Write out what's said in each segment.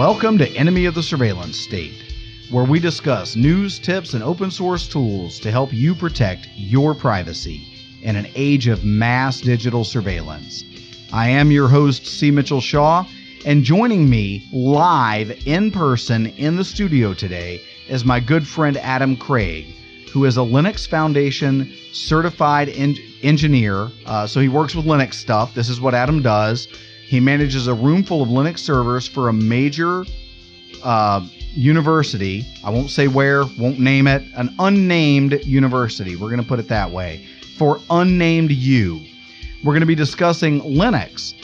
Welcome to Enemy of the Surveillance State, where we discuss news, tips, and open source tools to help you protect your privacy in an age of mass digital surveillance. I am your host, C. Mitchell Shaw, and joining me live in person in the studio today is my good friend Adam Craig, who is a Linux Foundation certified en- engineer. Uh, so he works with Linux stuff. This is what Adam does. He manages a room full of Linux servers for a major uh, university. I won't say where, won't name it, an unnamed university. We're going to put it that way. For unnamed you. We're going to be discussing Linux,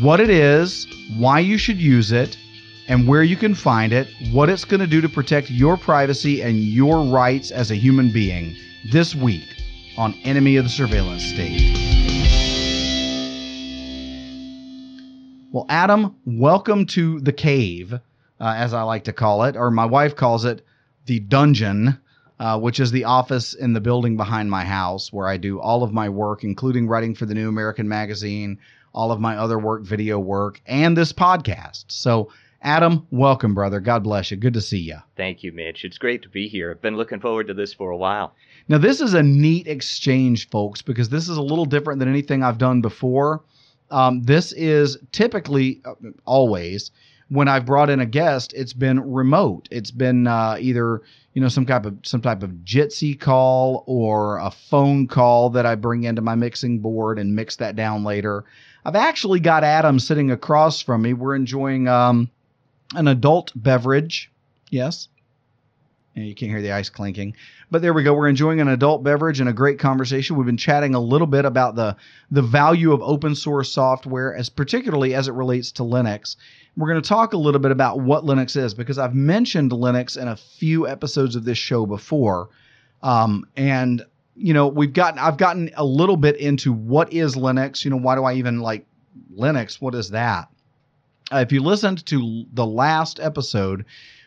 what it is, why you should use it, and where you can find it, what it's going to do to protect your privacy and your rights as a human being this week on Enemy of the Surveillance State. Well, Adam, welcome to the cave, uh, as I like to call it, or my wife calls it the dungeon, uh, which is the office in the building behind my house where I do all of my work, including writing for the New American Magazine, all of my other work, video work, and this podcast. So, Adam, welcome, brother. God bless you. Good to see you. Thank you, Mitch. It's great to be here. I've been looking forward to this for a while. Now, this is a neat exchange, folks, because this is a little different than anything I've done before. Um, this is typically, uh, always, when I've brought in a guest, it's been remote. It's been uh, either you know some type of some type of Jitsi call or a phone call that I bring into my mixing board and mix that down later. I've actually got Adam sitting across from me. We're enjoying um, an adult beverage. Yes. You can't hear the ice clinking. But there we go. We're enjoying an adult beverage and a great conversation. We've been chatting a little bit about the the value of open source software, as particularly as it relates to Linux. We're going to talk a little bit about what Linux is because I've mentioned Linux in a few episodes of this show before, um, and you know we've gotten I've gotten a little bit into what is Linux. You know why do I even like Linux? What is that? Uh, if you listened to the last episode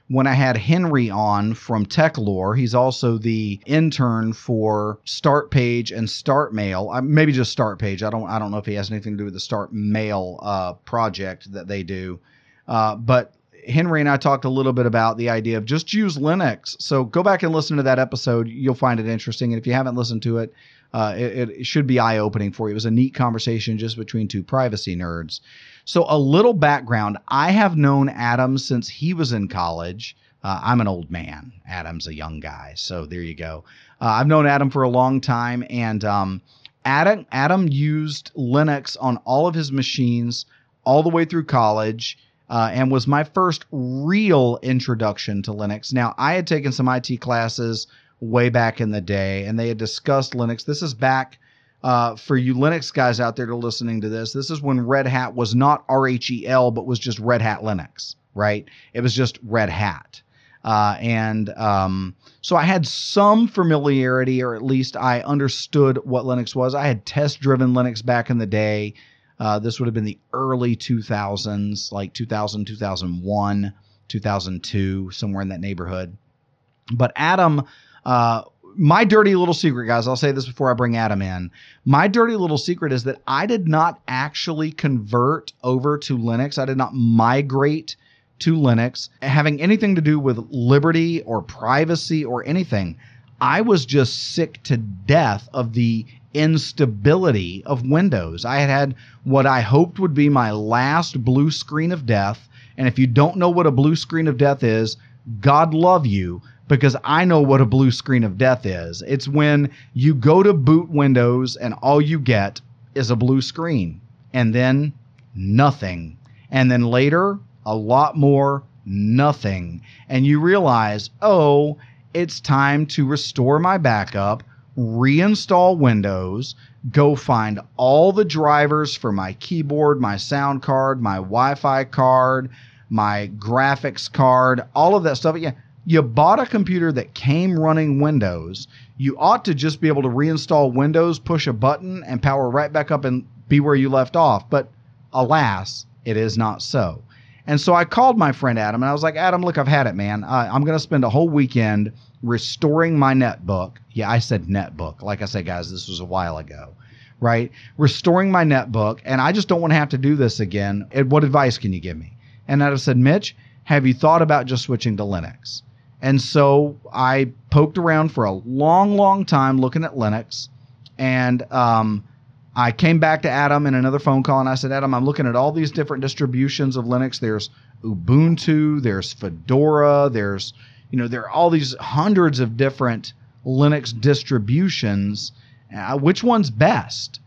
when I had Henry on from TechLore. He's also the intern for Start Page and Start Mail. Uh, maybe just Start Page. I don't. I don't know if he has anything to do with the Start Mail uh, project that they do. Uh, but Henry and I talked a little bit about the idea of just use Linux. So go back and listen to that episode. You'll find it interesting. And if you haven't listened to it, uh, it, it should be eye opening for you. It was a neat conversation just between two privacy nerds. So, a little background I have known Adam since he was in college. Uh, I'm an old man. Adam's a young guy. So, there you go. Uh, I've known Adam for a long time. And um, Adam, Adam used Linux on all of his machines all the way through college. Uh, and was my first real introduction to Linux. Now, I had taken some IT classes way back in the day, and they had discussed Linux. This is back uh, for you Linux guys out there to listening to this, this is when Red Hat was not RHEL, but was just Red Hat Linux, right? It was just Red Hat. Uh, and um, so I had some familiarity, or at least I understood what Linux was. I had test driven Linux back in the day. Uh, this would have been the early 2000s, like 2000, 2001, 2002, somewhere in that neighborhood. But Adam uh, my dirty little secret, guys, I'll say this before I bring Adam in. My dirty little secret is that I did not actually convert over to Linux. I did not migrate to Linux having anything to do with liberty or privacy or anything. I was just sick to death of the instability of Windows. I had had what I hoped would be my last blue screen of death. And if you don't know what a blue screen of death is, God love you because I know what a blue screen of death is. It's when you go to boot Windows and all you get is a blue screen and then nothing. And then later, a lot more nothing. And you realize, oh, it's time to restore my backup, reinstall Windows, go find all the drivers for my keyboard, my sound card, my Wi Fi card, my graphics card, all of that stuff. Yeah you bought a computer that came running Windows, you ought to just be able to reinstall Windows, push a button, and power right back up and be where you left off. But alas, it is not so. And so I called my friend Adam and I was like, Adam, look, I've had it, man. Uh, I'm going to spend a whole weekend restoring my netbook. Yeah, I said netbook. Like I said, guys, this was a while ago, right? Restoring my netbook. And I just don't want to have to do this again. What advice can you give me? And Adam said, Mitch, have you thought about just switching to Linux? And so I poked around for a long, long time looking at Linux. And um, I came back to Adam in another phone call and I said, Adam, I'm looking at all these different distributions of Linux. There's Ubuntu, there's Fedora, there's, you know, there are all these hundreds of different Linux distributions. Uh, which one's best?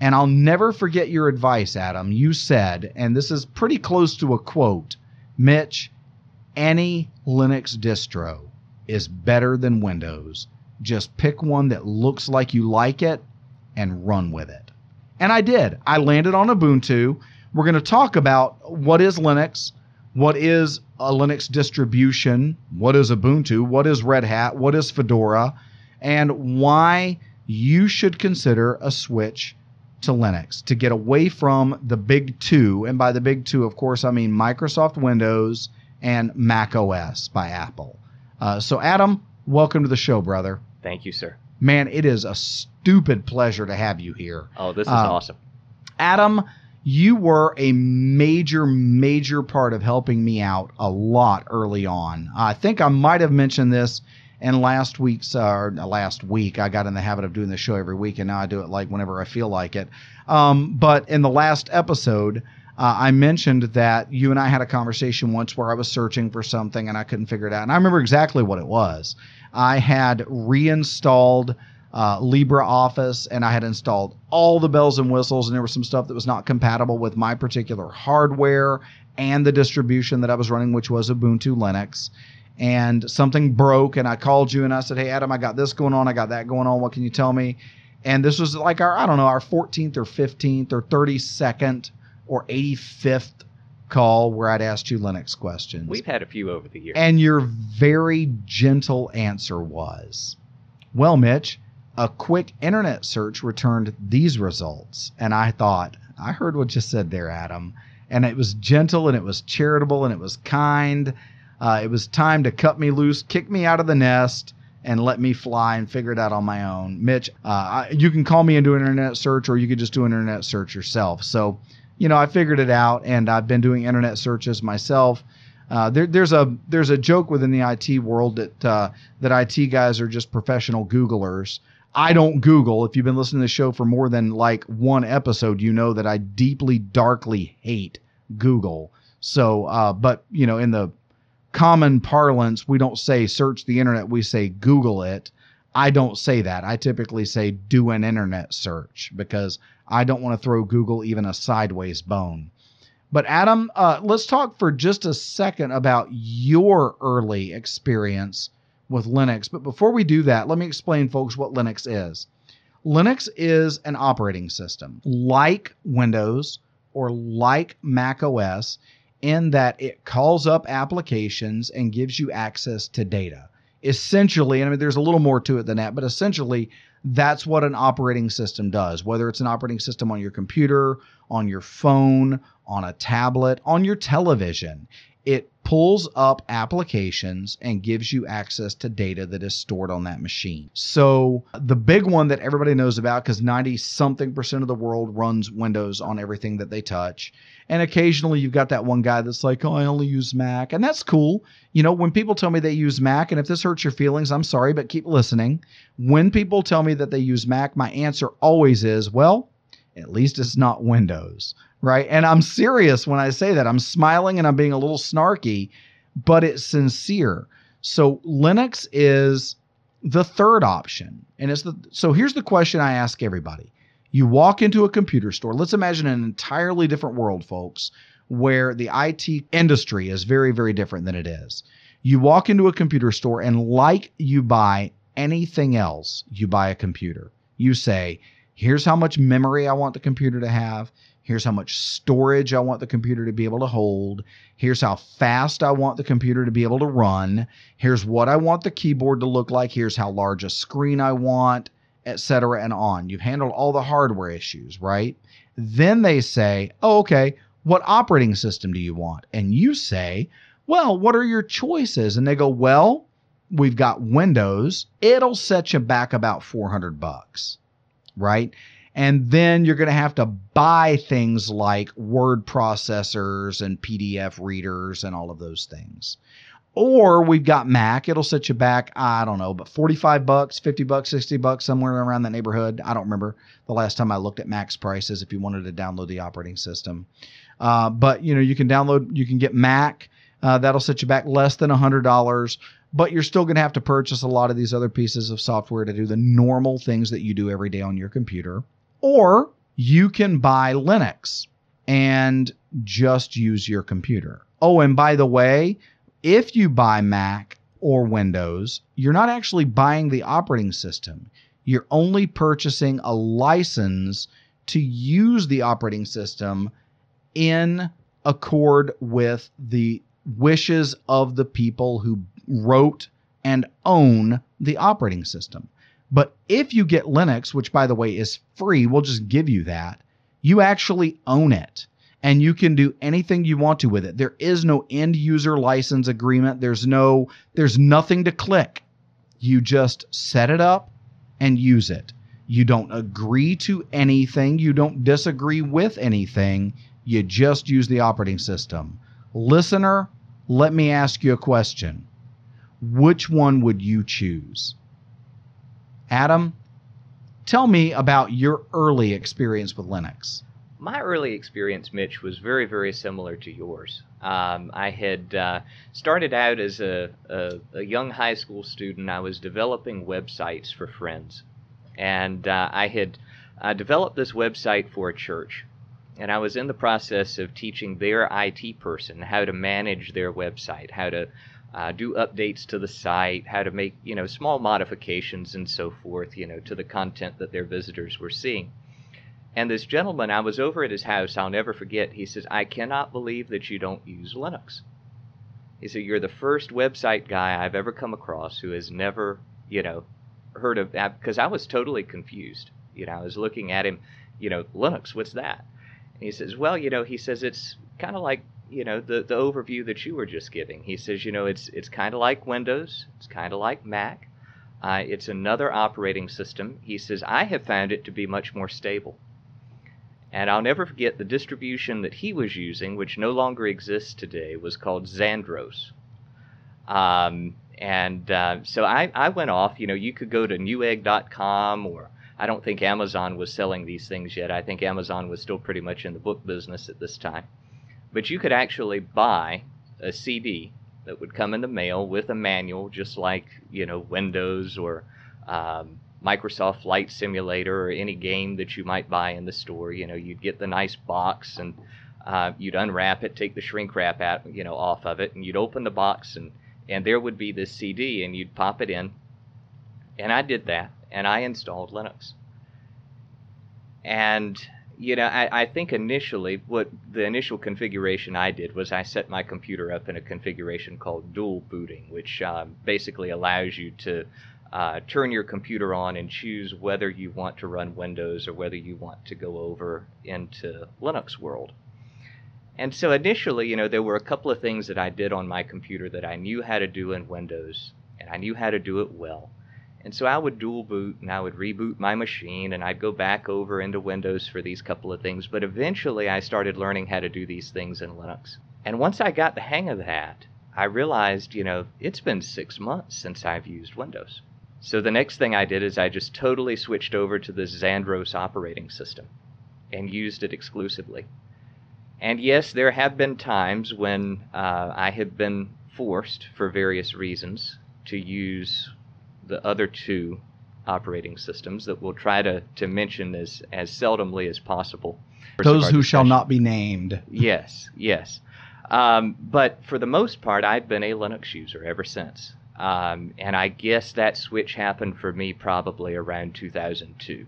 And I'll never forget your advice, Adam. You said, and this is pretty close to a quote Mitch, any Linux distro is better than Windows. Just pick one that looks like you like it and run with it. And I did. I landed on Ubuntu. We're going to talk about what is Linux, what is a Linux distribution, what is Ubuntu, what is Red Hat, what is Fedora, and why you should consider a switch to Linux to get away from the big two. And by the big two, of course, I mean Microsoft Windows and Mac OS by Apple. Uh, so, Adam, welcome to the show, brother. Thank you, sir. Man, it is a stupid pleasure to have you here. Oh, this is uh, awesome. Adam, you were a major, major part of helping me out a lot early on. I think I might have mentioned this and last week's, uh, last week, I got in the habit of doing the show every week, and now I do it like whenever I feel like it. Um, but in the last episode, uh, I mentioned that you and I had a conversation once where I was searching for something and I couldn't figure it out. And I remember exactly what it was. I had reinstalled uh, LibreOffice and I had installed all the bells and whistles, and there was some stuff that was not compatible with my particular hardware and the distribution that I was running, which was Ubuntu Linux and something broke and I called you and I said, "Hey Adam, I got this going on, I got that going on. What can you tell me?" And this was like our I don't know, our 14th or 15th or 32nd or 85th call where I'd asked you Linux questions. We've had a few over the years. And your very gentle answer was, "Well, Mitch, a quick internet search returned these results." And I thought, I heard what you said there, Adam. And it was gentle and it was charitable and it was kind uh, it was time to cut me loose, kick me out of the nest, and let me fly and figure it out on my own. Mitch, uh, I, you can call me and do an internet search, or you could just do an internet search yourself. So, you know, I figured it out, and I've been doing internet searches myself. Uh, there, there's a there's a joke within the IT world that uh, that IT guys are just professional Googlers. I don't Google. If you've been listening to the show for more than like one episode, you know that I deeply, darkly hate Google. So, uh, but you know, in the common parlance, we don't say search the internet, we say Google it. I don't say that. I typically say do an internet search because I don't want to throw Google even a sideways bone. But Adam, uh, let's talk for just a second about your early experience with Linux. But before we do that, let me explain, folks, what Linux is. Linux is an operating system like Windows or like Mac OS in that it calls up applications and gives you access to data. Essentially, and I mean, there's a little more to it than that, but essentially, that's what an operating system does. Whether it's an operating system on your computer, on your phone, on a tablet, on your television, it pulls up applications and gives you access to data that is stored on that machine. So, the big one that everybody knows about, because 90 something percent of the world runs Windows on everything that they touch. And occasionally you've got that one guy that's like, oh, I only use Mac. And that's cool. You know, when people tell me they use Mac, and if this hurts your feelings, I'm sorry, but keep listening. When people tell me that they use Mac, my answer always is, well, at least it's not Windows right? And I'm serious when I say that. I'm smiling and I'm being a little snarky, but it's sincere. So Linux is the third option. And it's the so here's the question I ask everybody. You walk into a computer store. Let's imagine an entirely different world, folks, where the IT industry is very, very different than it is. You walk into a computer store, and like you buy anything else, you buy a computer. You say, Here's how much memory I want the computer to have. Here's how much storage I want the computer to be able to hold. Here's how fast I want the computer to be able to run. Here's what I want the keyboard to look like. Here's how large a screen I want, etc. and on. You've handled all the hardware issues, right? Then they say, "Oh, okay, what operating system do you want?" And you say, "Well, what are your choices?" And they go, "Well, we've got Windows. It'll set you back about 400 bucks." Right? And then you're going to have to buy things like word processors and PDF readers and all of those things. Or we've got Mac. It'll set you back, I don't know, but 45 bucks, 50 bucks, 60 bucks, somewhere around that neighborhood. I don't remember the last time I looked at Mac's prices if you wanted to download the operating system. Uh, but you know, you can download, you can get Mac. Uh, that'll set you back less than $100 but you're still going to have to purchase a lot of these other pieces of software to do the normal things that you do every day on your computer. Or you can buy Linux and just use your computer. Oh, and by the way, if you buy Mac or Windows, you're not actually buying the operating system. You're only purchasing a license to use the operating system in accord with the wishes of the people who wrote and own the operating system. But if you get Linux, which by the way is free, we'll just give you that, you actually own it and you can do anything you want to with it. There is no end user license agreement. There's no there's nothing to click. You just set it up and use it. You don't agree to anything, you don't disagree with anything. You just use the operating system. Listener, let me ask you a question which one would you choose? Adam, tell me about your early experience with Linux. My early experience, Mitch, was very, very similar to yours. Um, I had uh, started out as a, a, a, young high school student. I was developing websites for friends. And uh, I had uh, developed this website for a church. And I was in the process of teaching their IT person how to manage their website, how to uh, do updates to the site, how to make you know small modifications and so forth, you know, to the content that their visitors were seeing. And this gentleman, I was over at his house. I'll never forget. He says, "I cannot believe that you don't use Linux." He said, "You're the first website guy I've ever come across who has never, you know, heard of that." Because I was totally confused. You know, I was looking at him. You know, Linux, what's that? And he says, "Well, you know," he says, "it's kind of like you know the the overview that you were just giving. He says, you know, it's it's kind of like Windows, it's kind of like Mac. Uh, it's another operating system. He says, I have found it to be much more stable. And I'll never forget the distribution that he was using, which no longer exists today, was called Xandros. Um, and uh, so I, I went off. You know, you could go to newegg.com or I don't think Amazon was selling these things yet. I think Amazon was still pretty much in the book business at this time. But you could actually buy a CD that would come in the mail with a manual, just like you know Windows or um, Microsoft Flight Simulator or any game that you might buy in the store. You know, you'd get the nice box and uh, you'd unwrap it, take the shrink wrap out, you know, off of it, and you'd open the box and and there would be this CD, and you'd pop it in. And I did that, and I installed Linux. And you know, I, I, think initially what the initial configuration I did was I set my computer up in a configuration called dual booting, which uh, basically allows you to uh, turn your computer on and choose whether you want to run Windows or whether you want to go over into Linux world. And so initially, you know, there were a couple of things that I did on my computer that I knew how to do in Windows, and I knew how to do it well. And so I would dual boot and I would reboot my machine and I'd go back over into Windows for these couple of things. But eventually I started learning how to do these things in Linux. And once I got the hang of that, I realized, you know, it's been six months since I've used Windows. So the next thing I did is I just totally switched over to the Xandros operating system and used it exclusively. And yes, there have been times when uh, I have been forced, for various reasons, to use the other two operating systems that we'll try to, to mention as, as seldomly as possible. Those who shall not be named. yes, yes. Um, but for the most part, I've been a Linux user ever since. Um, and I guess that switch happened for me probably around 2002.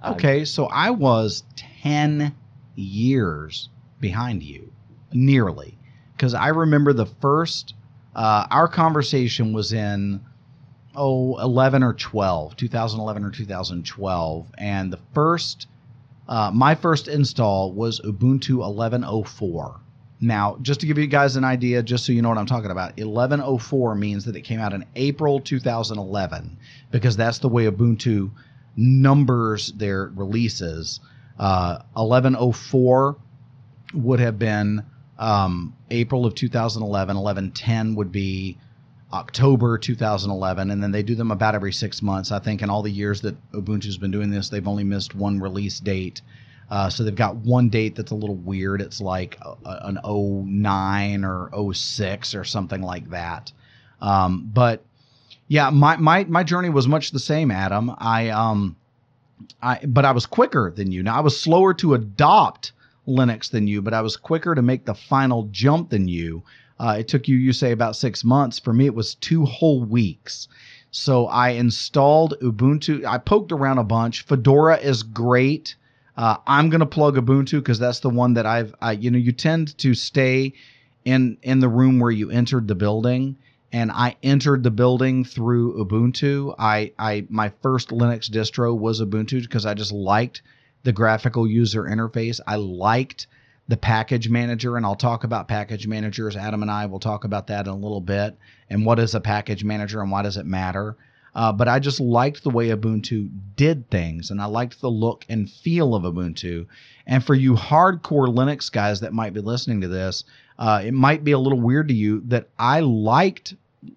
Um, okay, so I was 10 years behind you, nearly. Because I remember the first, uh, our conversation was in oh 11 or 12 2011 or 2012 and the first uh, my first install was ubuntu 1104 now just to give you guys an idea just so you know what i'm talking about 1104 means that it came out in april 2011 because that's the way ubuntu numbers their releases. Uh, 1104 would have been um, April of 2011. 1110 would be October 2011, and then they do them about every six months. I think in all the years that Ubuntu's been doing this, they've only missed one release date. Uh, so they've got one date that's a little weird. It's like a, an 09 or 06 or something like that. Um, but yeah, my, my my journey was much the same, Adam. I um, I but I was quicker than you. Now I was slower to adopt Linux than you, but I was quicker to make the final jump than you. Uh, it took you, you say, about six months. For me, it was two whole weeks. So I installed Ubuntu. I poked around a bunch. Fedora is great. Uh, I'm going to plug Ubuntu because that's the one that I've, I, you know, you tend to stay in in the room where you entered the building and I entered the building through Ubuntu. I, I my first Linux distro was Ubuntu because I just liked the graphical user interface. I liked the package manager, and I'll talk about package managers. Adam and I will talk about that in a little bit, and what is a package manager and why does it matter. Uh, but I just liked the way Ubuntu did things, and I liked the look and feel of Ubuntu. And for you hardcore Linux guys that might be listening to this, uh, it might be a little weird to you that I liked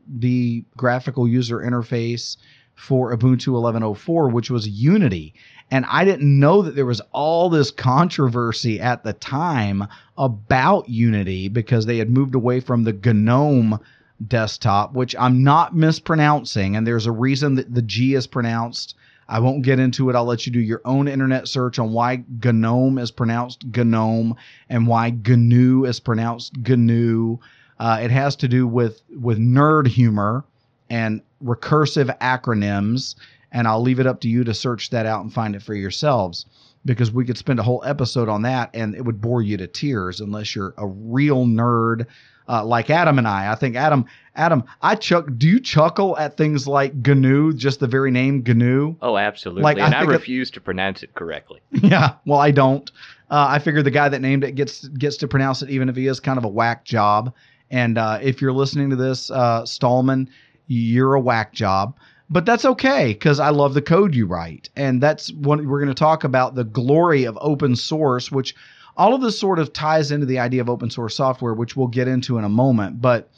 the graphical user interface for Ubuntu 11.04, which was Unity. And I didn't know that there was all this controversy at the time about Unity because they had moved away from the GNOME desktop, which I'm not mispronouncing. And there's a reason that the G is pronounced. I won't get into it. I'll let you do your own internet search on why GNOME is pronounced GNOME and why GNU is pronounced GNU. Uh, it has to do with with nerd humor and recursive acronyms. And I'll leave it up to you to search that out and find it for yourselves because we could spend a whole episode on that and it would bore you to tears unless you're a real nerd uh, like Adam and I. I think Adam, Adam, I chuck. Do you chuckle at things like GNU, just the very name GNU? Oh, absolutely. Like, and I, I refuse it, to pronounce it correctly. Yeah, well, I don't. Uh, I figure the guy that named it gets gets to pronounce it, even if he is kind of a whack job. And uh, if you're listening to this, uh, Stallman, you're a whack job. But that's okay because I love the code you write. And that's what we're going to talk about the glory of open source, which all of this sort of ties into the idea of open source software, which we'll get into in a moment. But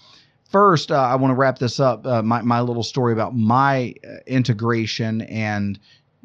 first, uh, I want to wrap this up uh, my, my little story about my uh, integration and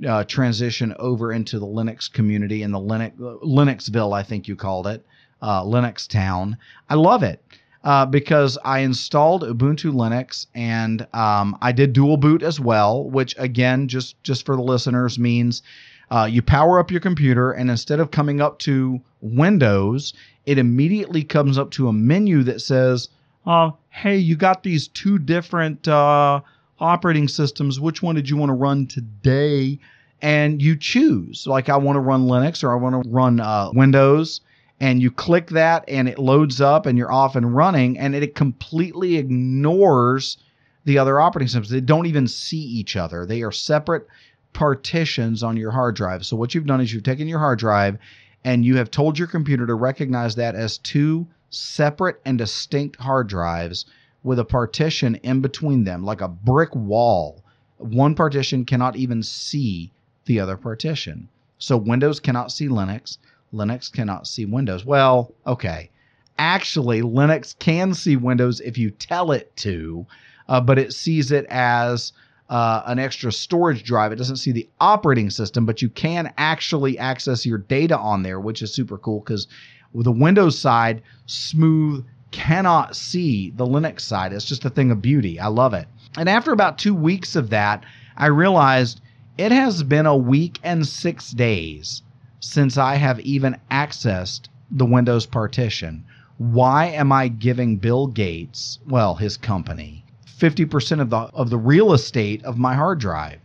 uh, transition over into the Linux community in the Linux Linuxville, I think you called it, uh, Linux town. I love it uh, because I installed Ubuntu Linux and um, I did dual boot as well, which again, just just for the listeners, means uh, you power up your computer and instead of coming up to Windows, it immediately comes up to a menu that says, uh, "Hey, you got these two different uh, operating systems. Which one did you want to run today?" And you choose, like I want to run Linux or I want to run uh, Windows and you click that and it loads up and you're off and running and it completely ignores the other operating systems. They don't even see each other. They are separate partitions on your hard drive. So what you've done is you've taken your hard drive and you have told your computer to recognize that as two separate and distinct hard drives with a partition in between them, like a brick wall. One partition cannot even see the other partition. So Windows cannot see Linux. Linux cannot see Windows. Well, okay. Actually, Linux can see Windows if you tell it to, uh, but it sees it as uh, an extra storage drive. It doesn't see the operating system, but you can actually access your data on there, which is super cool because the Windows side, smooth cannot see the Linux side. It's just a thing of beauty. I love it. And after about two weeks of that, I realized it has been a week and six days since I have even accessed the Windows partition. Why am I giving Bill Gates, well, his company, 50% of the of the real estate of my hard drive?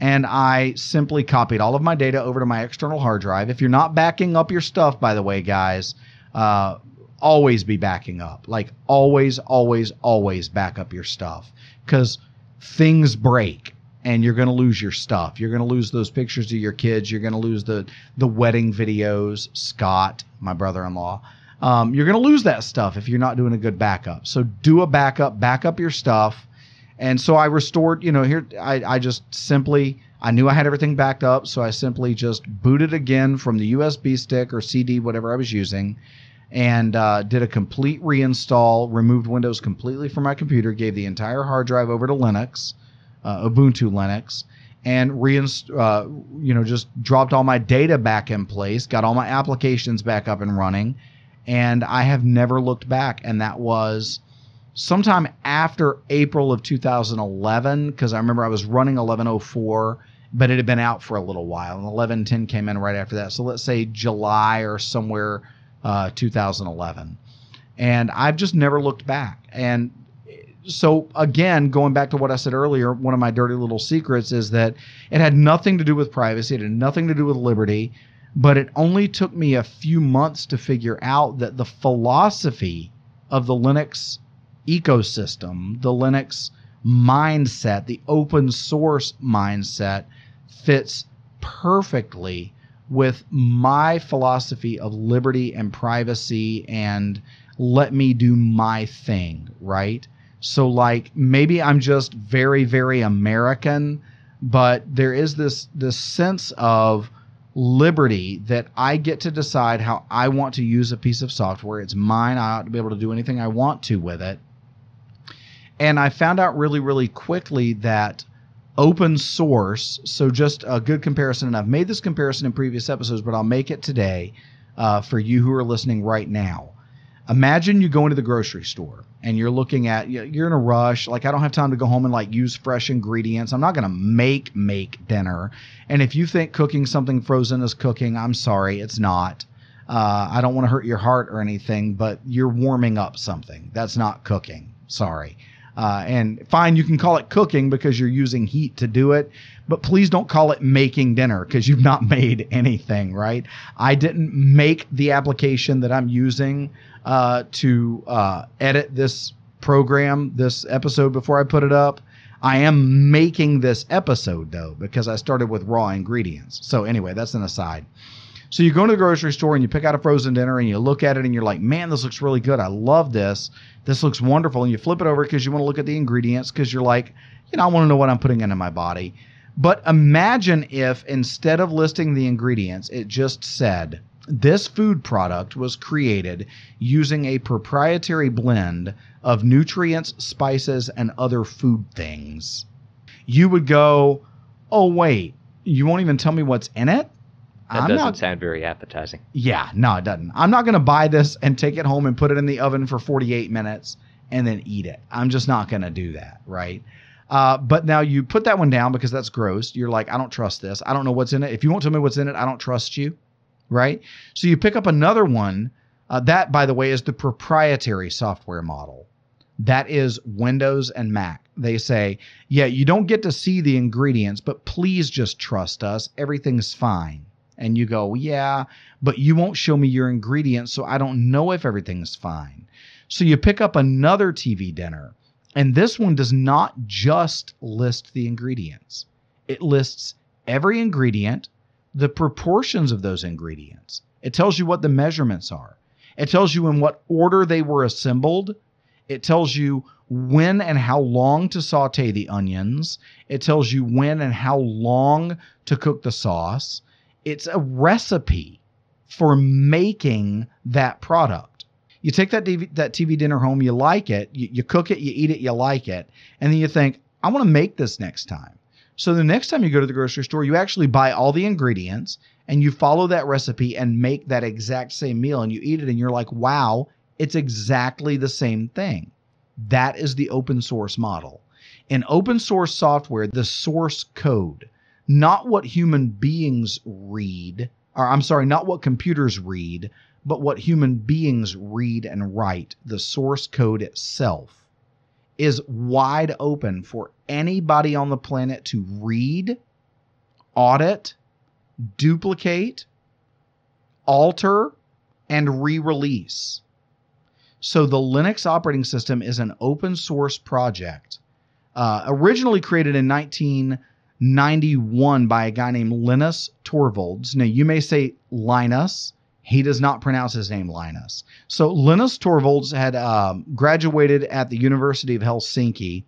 And I simply copied all of my data over to my external hard drive. If you're not backing up your stuff, by the way, guys, uh, always be backing up. Like always, always, always back up your stuff because things break and you're going to lose your stuff. You're going to lose those pictures of your kids. You're going to lose the the wedding videos. Scott, my brother-in-law, um, you're going to lose that stuff if you're not doing a good backup. So do a backup. Back up your stuff. And so I restored. You know, here I, I just simply I knew I had everything backed up, so I simply just booted again from the USB stick or CD, whatever I was using, and uh, did a complete reinstall, removed Windows completely from my computer, gave the entire hard drive over to Linux, uh, Ubuntu Linux, and reinst- uh, you know just dropped all my data back in place, got all my applications back up and running, and I have never looked back. And that was sometime after April of 2011 because I remember I was running 1104 but it had been out for a little while and 1110 came in right after that so let's say July or somewhere uh, 2011 and I've just never looked back and so again going back to what I said earlier one of my dirty little secrets is that it had nothing to do with privacy it had nothing to do with liberty but it only took me a few months to figure out that the philosophy of the Linux ecosystem, the Linux mindset, the open source mindset fits perfectly with my philosophy of liberty and privacy and let me do my thing, right? So like maybe I'm just very very American, but there is this this sense of liberty that I get to decide how I want to use a piece of software. It's mine. I ought to be able to do anything I want to with it. And I found out really, really quickly that open source, so just a good comparison, and I've made this comparison in previous episodes, but I'll make it today uh, for you who are listening right now. Imagine you go into the grocery store and you're looking at you're in a rush like i don't have time to go home and like use fresh ingredients. I'm not going to make make dinner. And if you think cooking something frozen is cooking i'm sorry it's not. Uh, i don't want to hurt your heart or anything but you're warming up something. That's not cooking. Sorry. Uh, and fine you can call it cooking because you're using heat to do it but please don't call it making dinner because you've not made anything right i didn't make the application that i'm using uh, to uh, edit this program, this episode before I put it up. I am making this episode though because I started with raw ingredients. So anyway, that's an aside. So you go to the grocery store and you pick out a frozen dinner and you look at it and you're like, "Man, this looks really good. I love this. This looks wonderful." And you flip it over because you want to look at the ingredients because you're like, "You know, I want to know what I'm putting into my body." But imagine if instead of listing the ingredients, it just said this food product was created using a proprietary blend of nutrients, spices, and other food things. You would go, oh, wait, you won't even tell me what's in it? That I'm doesn't not, sound very appetizing. Yeah, no, it doesn't. I'm not going to buy this and take it home and put it in the oven for 48 minutes and then eat it. I'm just not going to do that, right? Uh, but now you put that one down because that's gross. You're like, I don't trust this. I don't know what's in it. If you won't tell me what's in it, I don't trust you right? So you pick up another one. Uh, that, by the way, is the proprietary software model. That is Windows and Mac. They say, yeah, you don't get to see the ingredients, but please just trust us. Everything's fine. And you go, yeah, but you won't show me your ingredients, so I don't know if everything's fine. So you pick up another TV dinner, and this one does not just list the ingredients, it lists every ingredient the proportions of those ingredients. It tells you what the measurements are. It tells you in what order they were assembled. It tells you when and how long to saute the onions. It tells you when and how long to cook the sauce. It's a recipe for making that product. You take that TV, that TV dinner home, you like it, you, you cook it, you eat it, you like it, and then you think, I want to make this next time. So the next time you go to the grocery store, you actually buy all the ingredients and you follow that recipe and make that exact same meal and you eat it and you're like, wow, it's exactly the same thing. That is the open source model. In open source software, the source code, not what human beings read, or I'm sorry, not what computers read, but what human beings read and write, the source code itself is wide open for anybody on the planet to read, audit, duplicate, alter, and re release. So the Linux operating system is an open source project, uh, originally created in 1991 by a guy named Linus Torvalds. Now, you may say Linus. He does not pronounce his name Linus. So Linus Torvalds had um, graduated at the University of Helsinki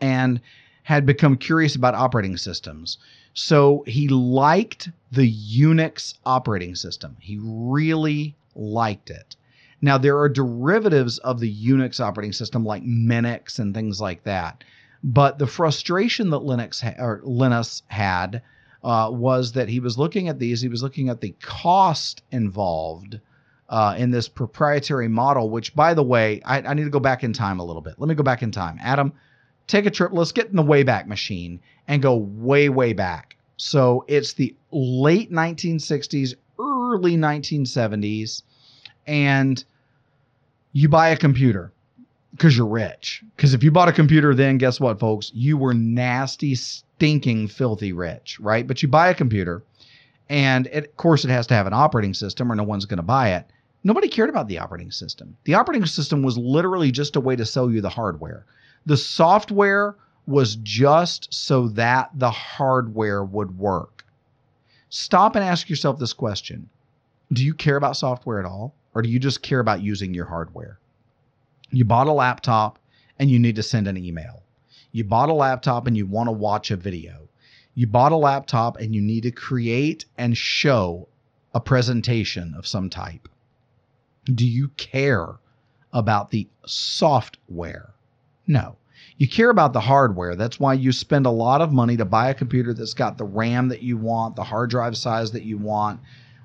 and had become curious about operating systems. So he liked the Unix operating system. He really liked it. Now, there are derivatives of the Unix operating system like Minix and things like that. But the frustration that Linux ha- or Linus had uh, was that he was looking at these, he was looking at the cost involved uh, in this proprietary model, which, by the way, I, I need to go back in time a little bit. Let me go back in time. Adam, take a trip. Let's get in the Wayback Machine and go way, way back. So it's the late 1960s, early 1970s, and you buy a computer because you're rich. Because if you bought a computer then, guess what, folks? You were nasty, stinking, filthy rich, right? But you buy a computer, and it, of course, it has to have an operating system or no one's going to buy it. Nobody cared about the operating system. The operating system was literally just a way to sell you the hardware. The software was just so that the hardware would work. Stop and ask yourself this question Do you care about software at all? Or do you just care about using your hardware? You bought a laptop and you need to send an email. You bought a laptop and you want to watch a video. You bought a laptop and you need to create and show a presentation of some type. Do you care about the software? No. You care about the hardware. That's why you spend a lot of money to buy a computer that's got the RAM that you want, the hard drive size that you want,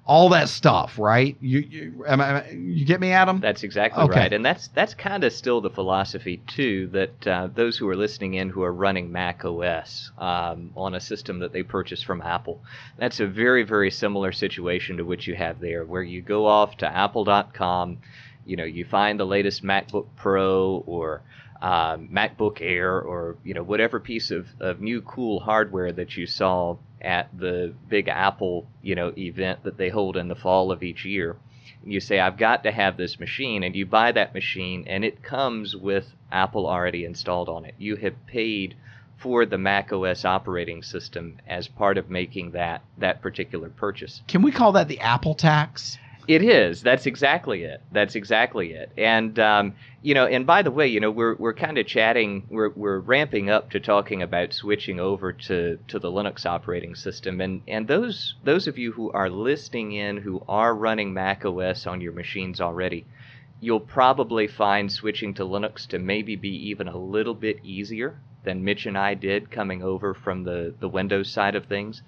all that stuff, right? You you, am I, you get me, Adam? That's exactly Okay. right, and that's that's kind of still the philosophy too. That uh, those who are listening in who are running Mac OS um, on a system that they purchased from Apple, that's a very very similar situation to what you have there, where you go off to Apple.com, you know, you find the latest MacBook Pro or um, MacBook Air or you know whatever piece of, of new cool hardware that you saw at the big Apple you know event that they hold in the fall of each year. You say I've got to have this machine, and you buy that machine, and it comes with Apple already installed on it. You have paid for the Mac OS operating system as part of making that that particular purchase. Can we call that the Apple tax? It is. That's exactly it. That's exactly it. And um, you know, and by the way, you know, we're we're kind of chatting. We're we're ramping up to talking about switching over to to the Linux operating system. And and those those of you who are listening in who are running Mac OS on your machines already, you'll probably find switching to Linux to maybe be even a little bit easier than Mitch and I did coming over from the the Windows side of things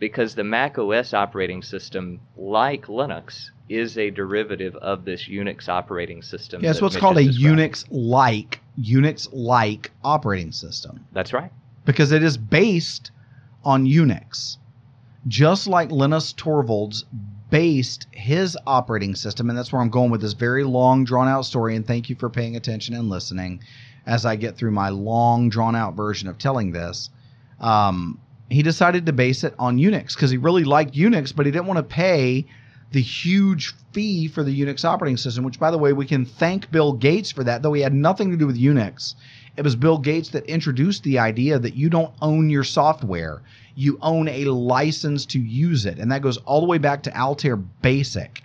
because the Mac OS operating system, like Linux, is a derivative of this Unix operating system. Yes, that what's Mitch called a. Unix like Unix like operating system That's right. because it is based on Unix. Just like Linus Torvalds based his operating system, and that's where I'm going with this very long, drawn out story. And thank you for paying attention and listening as I get through my long, drawn out version of telling this. Um, he decided to base it on Unix because he really liked Unix, but he didn't want to pay the huge fee for the Unix operating system, which, by the way, we can thank Bill Gates for that, though he had nothing to do with Unix. It was Bill Gates that introduced the idea that you don't own your software, you own a license to use it. And that goes all the way back to Altair Basic.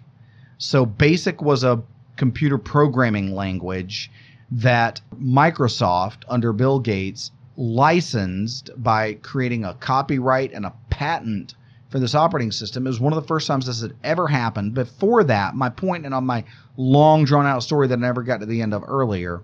So, Basic was a computer programming language that Microsoft, under Bill Gates, licensed by creating a copyright and a patent for this operating system. It was one of the first times this had ever happened. Before that, my point and on my long drawn out story that I never got to the end of earlier,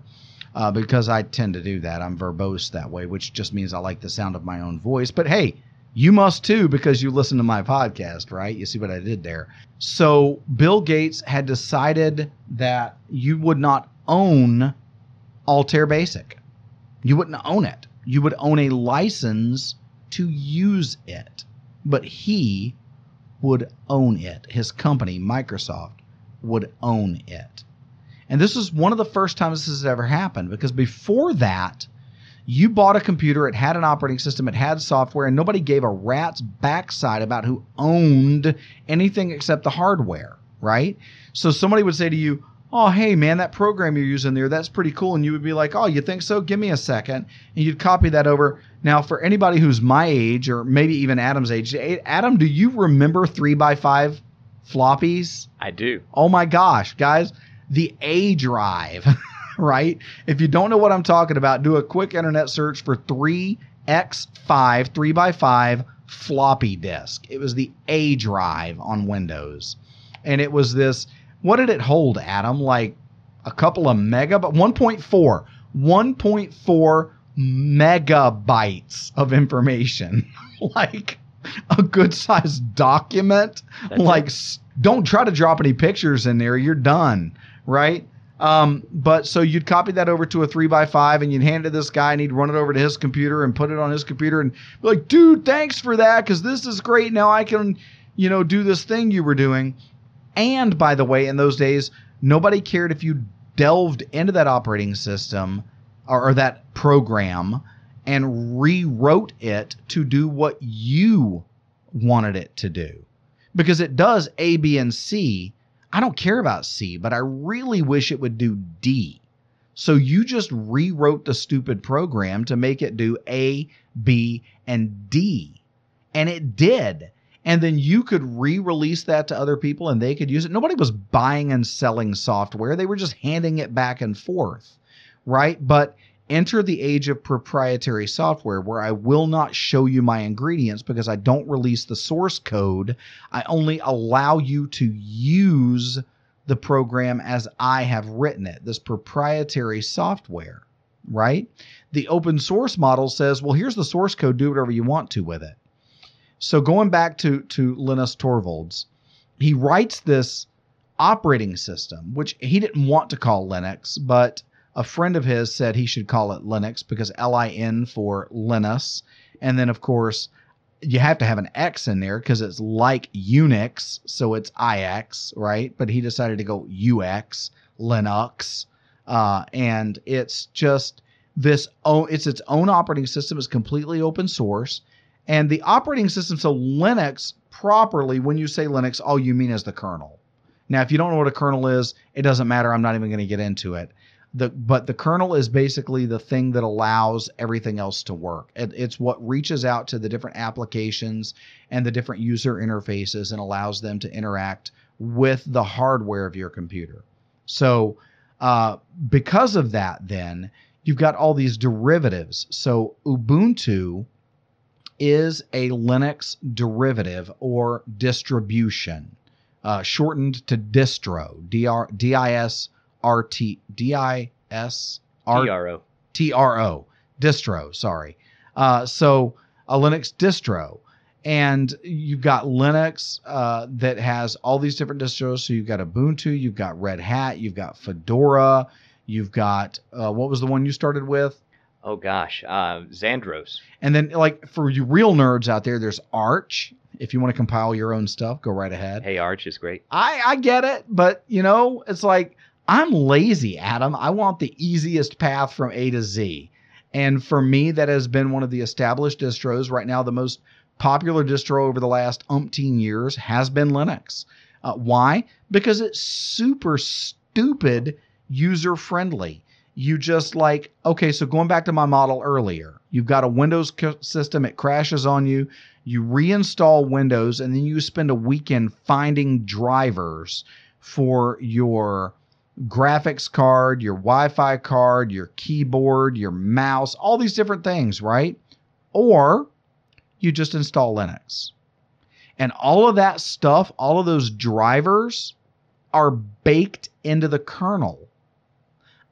uh, because I tend to do that. I'm verbose that way, which just means I like the sound of my own voice. But hey, you must too because you listen to my podcast, right? You see what I did there. So Bill Gates had decided that you would not own Altair Basic. You wouldn't own it. You would own a license to use it. But he would own it. His company, Microsoft, would own it. And this is one of the first times this has ever happened because before that, you bought a computer, it had an operating system, it had software, and nobody gave a rat's backside about who owned anything except the hardware, right? So somebody would say to you, Oh, hey, man, that program you're using there, that's pretty cool. And you would be like, Oh, you think so? Give me a second. And you'd copy that over. Now, for anybody who's my age, or maybe even Adam's age, Adam, do you remember 3x5 floppies? I do. Oh my gosh, guys, the A drive, right? If you don't know what I'm talking about, do a quick internet search for 3 X5 3x5 floppy disk. It was the A drive on Windows. And it was this what did it hold, Adam? Like a couple of megabytes 1.4 1.4 megabytes of information. like a good sized document. That's like s- don't try to drop any pictures in there. You're done, right? Um, but so you'd copy that over to a three by five and you'd hand it to this guy and he'd run it over to his computer and put it on his computer and be like, dude, thanks for that because this is great. Now I can, you know, do this thing you were doing. And by the way, in those days, nobody cared if you delved into that operating system or, or that program and rewrote it to do what you wanted it to do. Because it does A, B, and C. I don't care about C, but I really wish it would do D. So you just rewrote the stupid program to make it do A, B, and D. And it did. And then you could re release that to other people and they could use it. Nobody was buying and selling software, they were just handing it back and forth, right? But enter the age of proprietary software where I will not show you my ingredients because I don't release the source code. I only allow you to use the program as I have written it, this proprietary software, right? The open source model says, well, here's the source code, do whatever you want to with it. So going back to, to Linus Torvalds, he writes this operating system, which he didn't want to call Linux, but a friend of his said he should call it Linux because L I N for Linus. And then, of course, you have to have an X in there because it's like Unix, so it's IX, right? But he decided to go UX, Linux, uh, and it's just this. It's its own operating system. It's completely open source, and the operating system. So Linux properly, when you say Linux, all you mean is the kernel. Now, if you don't know what a kernel is, it doesn't matter. I'm not even going to get into it. The, but the kernel is basically the thing that allows everything else to work. It, it's what reaches out to the different applications and the different user interfaces and allows them to interact with the hardware of your computer. So, uh, because of that, then you've got all these derivatives. So, Ubuntu is a Linux derivative or distribution, uh, shortened to distro, D-R- D-I-S-R-T, D-I-S-R- TRO. T-R-O, distro, sorry. Uh, so a Linux distro. And you've got Linux uh, that has all these different distros. So you've got Ubuntu, you've got Red Hat, you've got Fedora, you've got, uh, what was the one you started with? Oh gosh, uh, Xandros. And then, like for you real nerds out there, there's Arch. If you want to compile your own stuff, go right ahead. Hey, Arch is great. I I get it, but you know, it's like I'm lazy, Adam. I want the easiest path from A to Z. And for me, that has been one of the established distros. Right now, the most popular distro over the last umpteen years has been Linux. Uh, why? Because it's super stupid user friendly. You just like, okay, so going back to my model earlier, you've got a Windows c- system, it crashes on you, you reinstall Windows, and then you spend a weekend finding drivers for your graphics card, your Wi Fi card, your keyboard, your mouse, all these different things, right? Or you just install Linux. And all of that stuff, all of those drivers are baked into the kernel.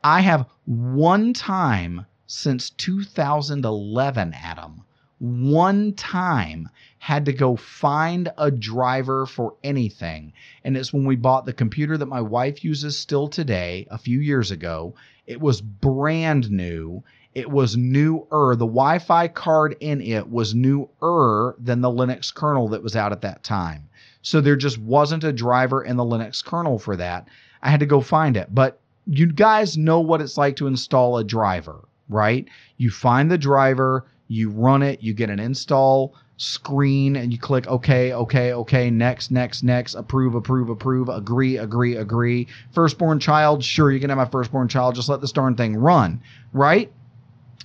I have one time since 2011, Adam, one time had to go find a driver for anything. And it's when we bought the computer that my wife uses still today, a few years ago. It was brand new. It was newer. The Wi Fi card in it was newer than the Linux kernel that was out at that time. So there just wasn't a driver in the Linux kernel for that. I had to go find it. But you guys know what it's like to install a driver, right? You find the driver, you run it, you get an install screen, and you click OK, OK, OK, next, next, next, approve, approve, approve, agree, agree, agree. Firstborn child, sure, you can have my firstborn child, just let this darn thing run, right?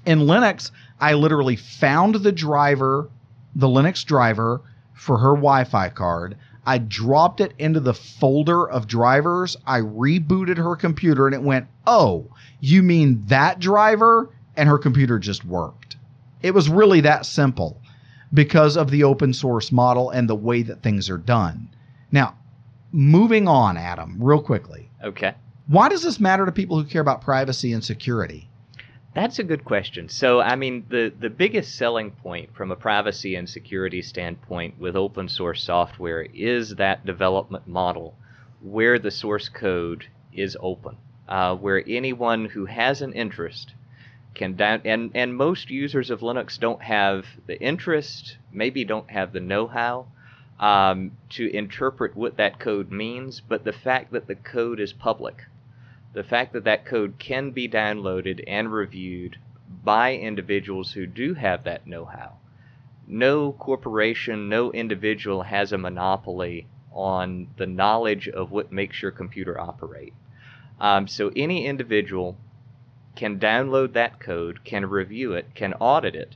In Linux, I literally found the driver, the Linux driver for her Wi Fi card. I dropped it into the folder of drivers. I rebooted her computer and it went, Oh, you mean that driver? And her computer just worked. It was really that simple because of the open source model and the way that things are done. Now, moving on, Adam, real quickly. Okay. Why does this matter to people who care about privacy and security? That's a good question. So, I mean, the, the biggest selling point from a privacy and security standpoint with open source software is that development model where the source code is open, uh, where anyone who has an interest can down and and most users of Linux don't have the interest, maybe don't have the know-how um, to interpret what that code means, but the fact that the code is public, the fact that that code can be downloaded and reviewed by individuals who do have that know-how. No corporation, no individual has a monopoly on the knowledge of what makes your computer operate. Um, so any individual can download that code, can review it, can audit it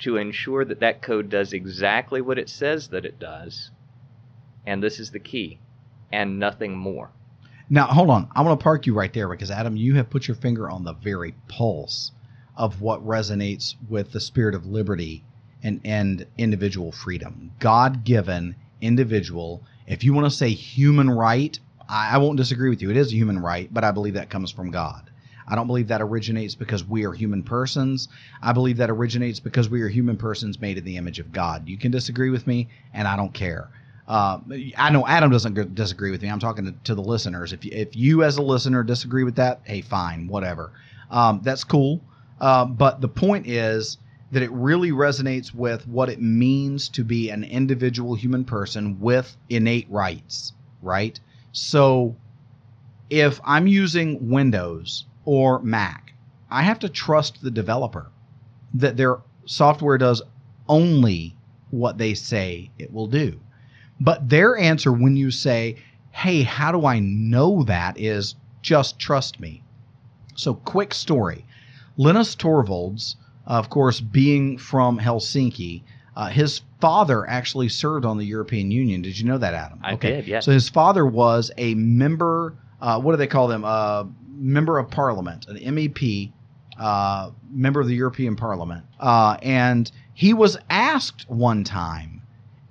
to ensure that that code does exactly what it says that it does. And this is the key, and nothing more. Now, hold on. I want to park you right there because, Adam, you have put your finger on the very pulse of what resonates with the spirit of liberty and, and individual freedom. God given individual. If you want to say human right, I, I won't disagree with you. It is a human right, but I believe that comes from God. I don't believe that originates because we are human persons. I believe that originates because we are human persons made in the image of God. You can disagree with me, and I don't care. Uh, I know Adam doesn't disagree with me. I'm talking to, to, the listeners. If you, if you as a listener disagree with that, hey, fine, whatever. Um, that's cool. Uh, but the point is that it really resonates with what it means to be an individual human person with innate rights, right? So if I'm using Windows or Mac. I have to trust the developer that their software does only what they say it will do. But their answer when you say, hey, how do I know that is just trust me. So, quick story Linus Torvalds, of course, being from Helsinki, uh, his father actually served on the European Union. Did you know that, Adam? I okay. did, yes. So, his father was a member, uh, what do they call them? Uh, member of parliament, an MEP, uh, member of the European Parliament. Uh, and he was asked one time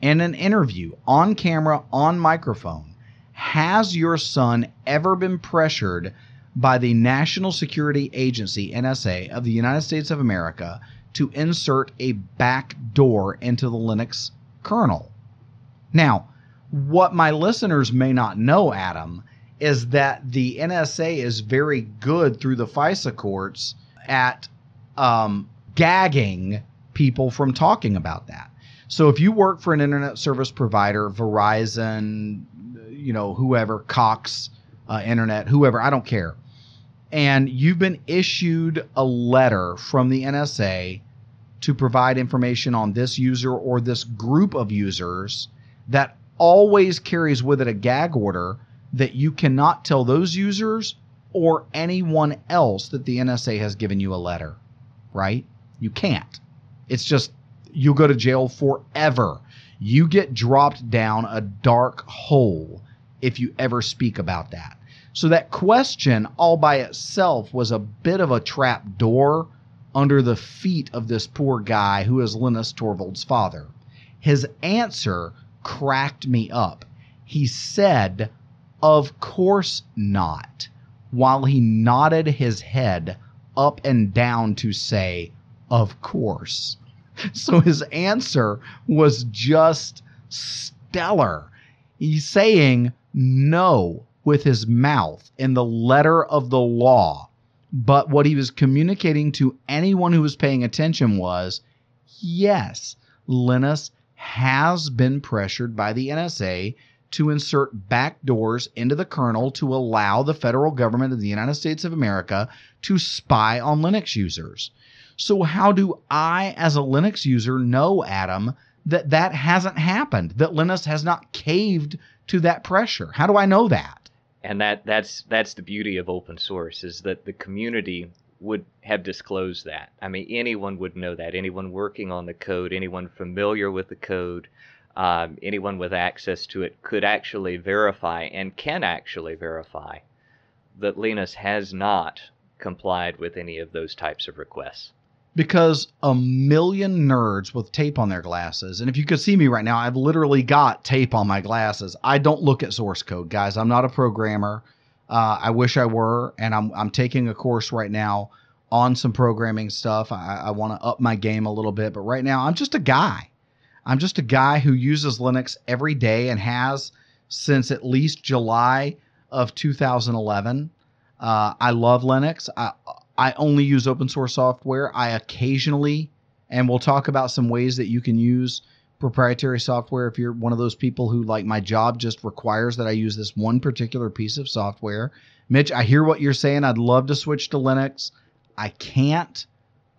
in an interview on camera, on microphone, has your son ever been pressured by the National Security Agency, NSA, of the United States of America to insert a back door into the Linux kernel? Now, what my listeners may not know, Adam, is that the NSA is very good through the FISA courts at um, gagging people from talking about that. So if you work for an internet service provider, Verizon, you know, whoever, Cox uh, Internet, whoever, I don't care, and you've been issued a letter from the NSA to provide information on this user or this group of users that always carries with it a gag order that you cannot tell those users or anyone else that the NSA has given you a letter, right? You can't. It's just you'll go to jail forever. You get dropped down a dark hole if you ever speak about that. So that question all by itself was a bit of a trap door under the feet of this poor guy who is Linus Torvalds' father. His answer cracked me up. He said, of course not, while he nodded his head up and down to say, Of course. So his answer was just stellar. He's saying no with his mouth in the letter of the law. But what he was communicating to anyone who was paying attention was yes, Linus has been pressured by the NSA to insert backdoors into the kernel to allow the federal government of the United States of America to spy on Linux users. So, how do I, as a Linux user, know, Adam, that that hasn't happened, that Linux has not caved to that pressure? How do I know that? And that that's that's the beauty of open source is that the community would have disclosed that. I mean, anyone would know that. Anyone working on the code, anyone familiar with the code, um, anyone with access to it could actually verify and can actually verify that Linus has not complied with any of those types of requests. because a million nerds with tape on their glasses, and if you could see me right now, I've literally got tape on my glasses. I don't look at source code, guys. I'm not a programmer. Uh, I wish I were, and I'm I'm taking a course right now on some programming stuff. I, I want to up my game a little bit, but right now I'm just a guy. I'm just a guy who uses Linux every day and has since at least July of 2011. Uh, I love Linux. I, I only use open source software. I occasionally, and we'll talk about some ways that you can use proprietary software if you're one of those people who like my job just requires that I use this one particular piece of software. Mitch, I hear what you're saying. I'd love to switch to Linux. I can't.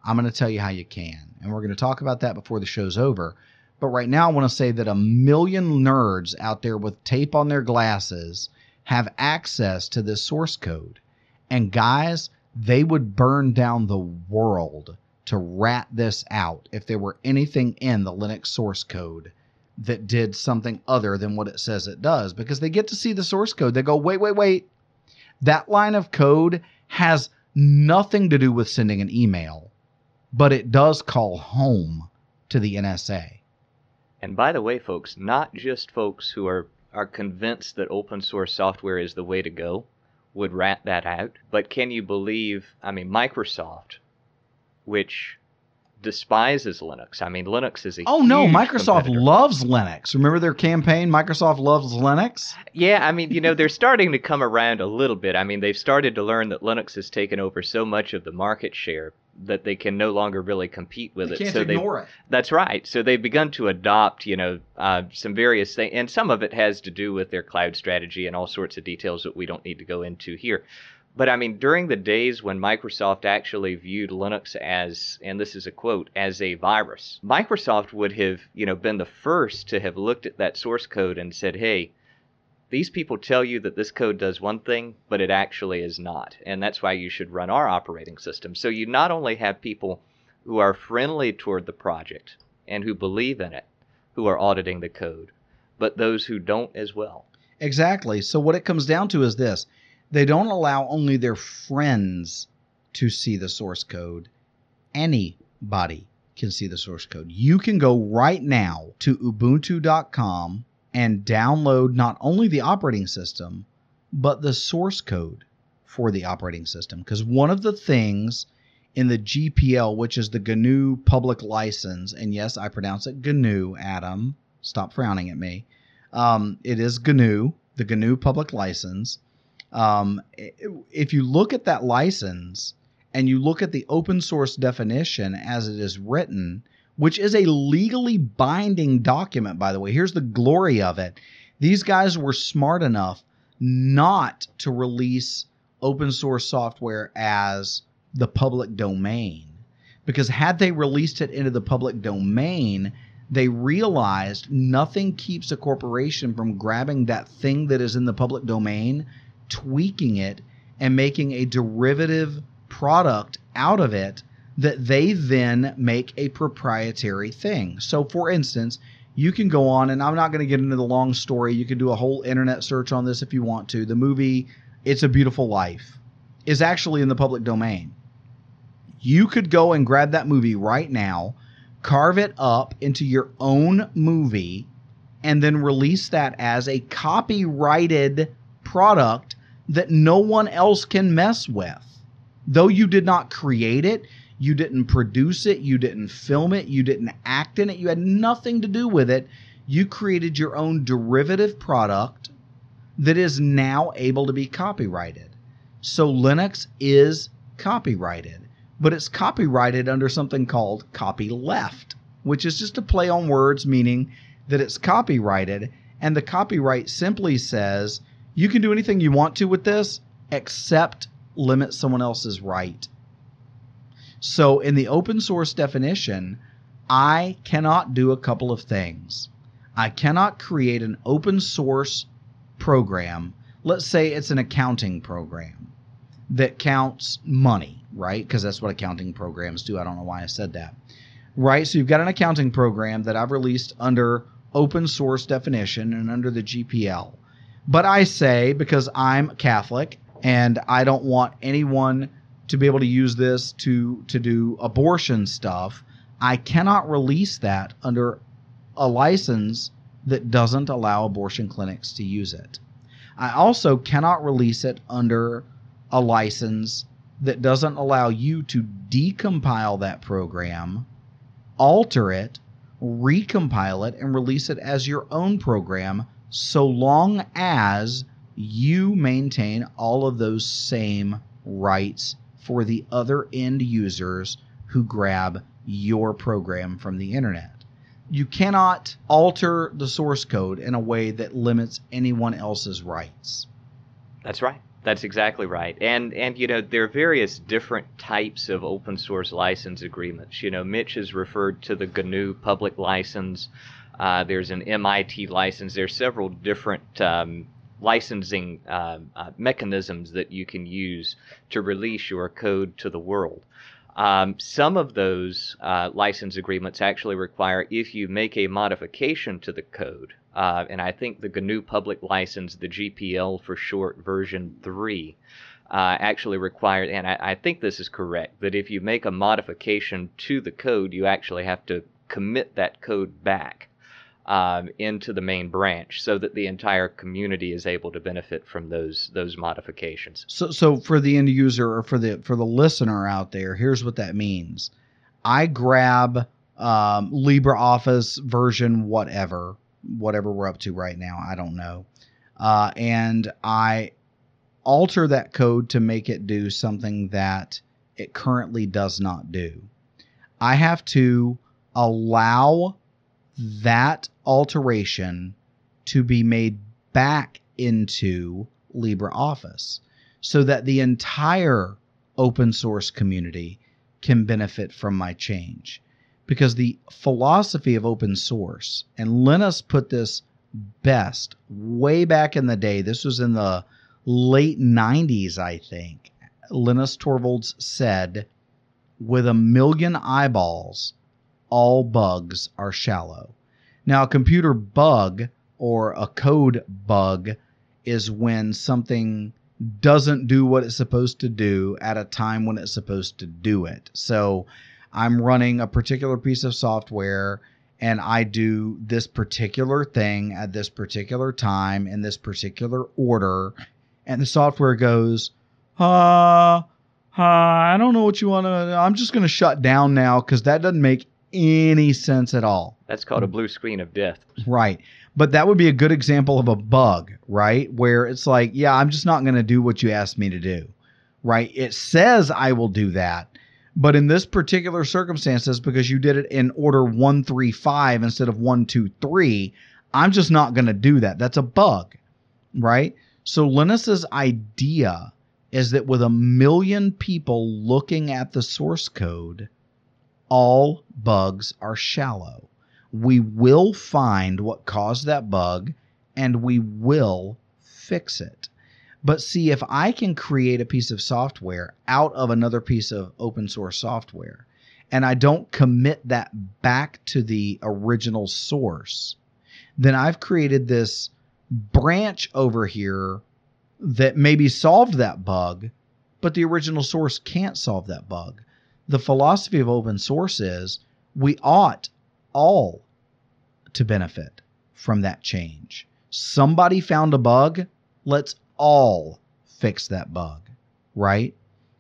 I'm going to tell you how you can. And we're going to talk about that before the show's over. But right now, I want to say that a million nerds out there with tape on their glasses have access to this source code. And guys, they would burn down the world to rat this out if there were anything in the Linux source code that did something other than what it says it does because they get to see the source code. They go, wait, wait, wait. That line of code has nothing to do with sending an email, but it does call home to the NSA. And by the way, folks, not just folks who are, are convinced that open source software is the way to go would rat that out, but can you believe, I mean, Microsoft, which despises Linux. I mean, Linux is a oh no, Microsoft competitor. loves Linux. Remember their campaign, Microsoft loves Linux. Yeah, I mean, you know, they're starting to come around a little bit. I mean, they've started to learn that Linux has taken over so much of the market share that they can no longer really compete with they it. Can't so ignore it. That's right. So they've begun to adopt, you know, uh, some various things, and some of it has to do with their cloud strategy and all sorts of details that we don't need to go into here. But I mean, during the days when Microsoft actually viewed Linux as, and this is a quote, as a virus, Microsoft would have, you know, been the first to have looked at that source code and said, hey, these people tell you that this code does one thing, but it actually is not. And that's why you should run our operating system. So you not only have people who are friendly toward the project and who believe in it, who are auditing the code, but those who don't as well. Exactly. So what it comes down to is this they don't allow only their friends to see the source code. Anybody can see the source code. You can go right now to ubuntu.com and download not only the operating system, but the source code for the operating system. Because one of the things in the GPL, which is the GNU public license, and yes, I pronounce it GNU, Adam, stop frowning at me. Um, it is GNU, the GNU public license. Um, if you look at that license and you look at the open source definition as it is written, which is a legally binding document, by the way, here's the glory of it. These guys were smart enough not to release open source software as the public domain. Because had they released it into the public domain, they realized nothing keeps a corporation from grabbing that thing that is in the public domain tweaking it and making a derivative product out of it that they then make a proprietary thing. So, for instance, you can go on, and I'm not going to get into the long story. You can do a whole internet search on this if you want to. The movie It's a Beautiful Life is actually in the public domain. You could go and grab that movie right now, carve it up into your own movie, and then release that as a copyrighted product that no one else can mess with. Though you did not create it, you didn't produce it, you didn't film it, you didn't act in it, you had nothing to do with it. You created your own derivative product that is now able to be copyrighted. So Linux is copyrighted, but it's copyrighted under something called copyleft, which is just a play on words meaning that it's copyrighted. And the copyright simply says you can do anything you want to with this except limit someone else's right. So, in the open source definition, I cannot do a couple of things. I cannot create an open source program. Let's say it's an accounting program that counts money, right? Because that's what accounting programs do. I don't know why I said that. Right? So, you've got an accounting program that I've released under open source definition and under the GPL. But I say, because I'm Catholic and I don't want anyone to be able to use this to to do abortion stuff, I cannot release that under a license that doesn't allow abortion clinics to use it. I also cannot release it under a license that doesn't allow you to decompile that program, alter it, recompile it, and release it as your own program so long as you maintain all of those same rights for the other end users who grab your program from the internet. You cannot alter the source code in a way that limits anyone else's rights. That's right. That's exactly right. And and you know there are various different types of open source license agreements. You know, Mitch has referred to the GNU public license. Uh, there's an MIT license. There's several different um, licensing uh, uh, mechanisms that you can use to release your code to the world. Um, some of those uh, license agreements actually require if you make a modification to the code, uh, and I think the GNU public license, the GPL for short, version 3, uh, actually required, and I, I, think this is correct, that if you make a modification to the code, you actually have to commit that code back um, into the main branch so that the entire community is able to benefit from those those modifications. So, so for the end user or for the for the listener out there, here's what that means. I grab um, LibreOffice version whatever, whatever we're up to right now. I don't know, uh, and I alter that code to make it do something that it currently does not do. I have to allow that alteration to be made back into LibreOffice so that the entire open source community can benefit from my change. Because the philosophy of open source, and Linus put this best way back in the day, this was in the late 90s, I think. Linus Torvalds said, with a million eyeballs, all bugs are shallow. Now, a computer bug or a code bug is when something doesn't do what it's supposed to do at a time when it's supposed to do it. So, I'm running a particular piece of software and I do this particular thing at this particular time in this particular order, and the software goes, uh, uh I don't know what you want to. I'm just going to shut down now because that doesn't make any sense at all. That's called a blue screen of death. Right. But that would be a good example of a bug, right? Where it's like, yeah, I'm just not going to do what you asked me to do, right? It says I will do that. But in this particular circumstances, because you did it in order one, three, five instead of one, two, three, I'm just not going to do that. That's a bug, right? So Linus's idea is that with a million people looking at the source code, all bugs are shallow. We will find what caused that bug and we will fix it. But see, if I can create a piece of software out of another piece of open source software, and I don't commit that back to the original source, then I've created this branch over here that maybe solved that bug, but the original source can't solve that bug the philosophy of open source is we ought all to benefit from that change. Somebody found a bug, let's all fix that bug, right?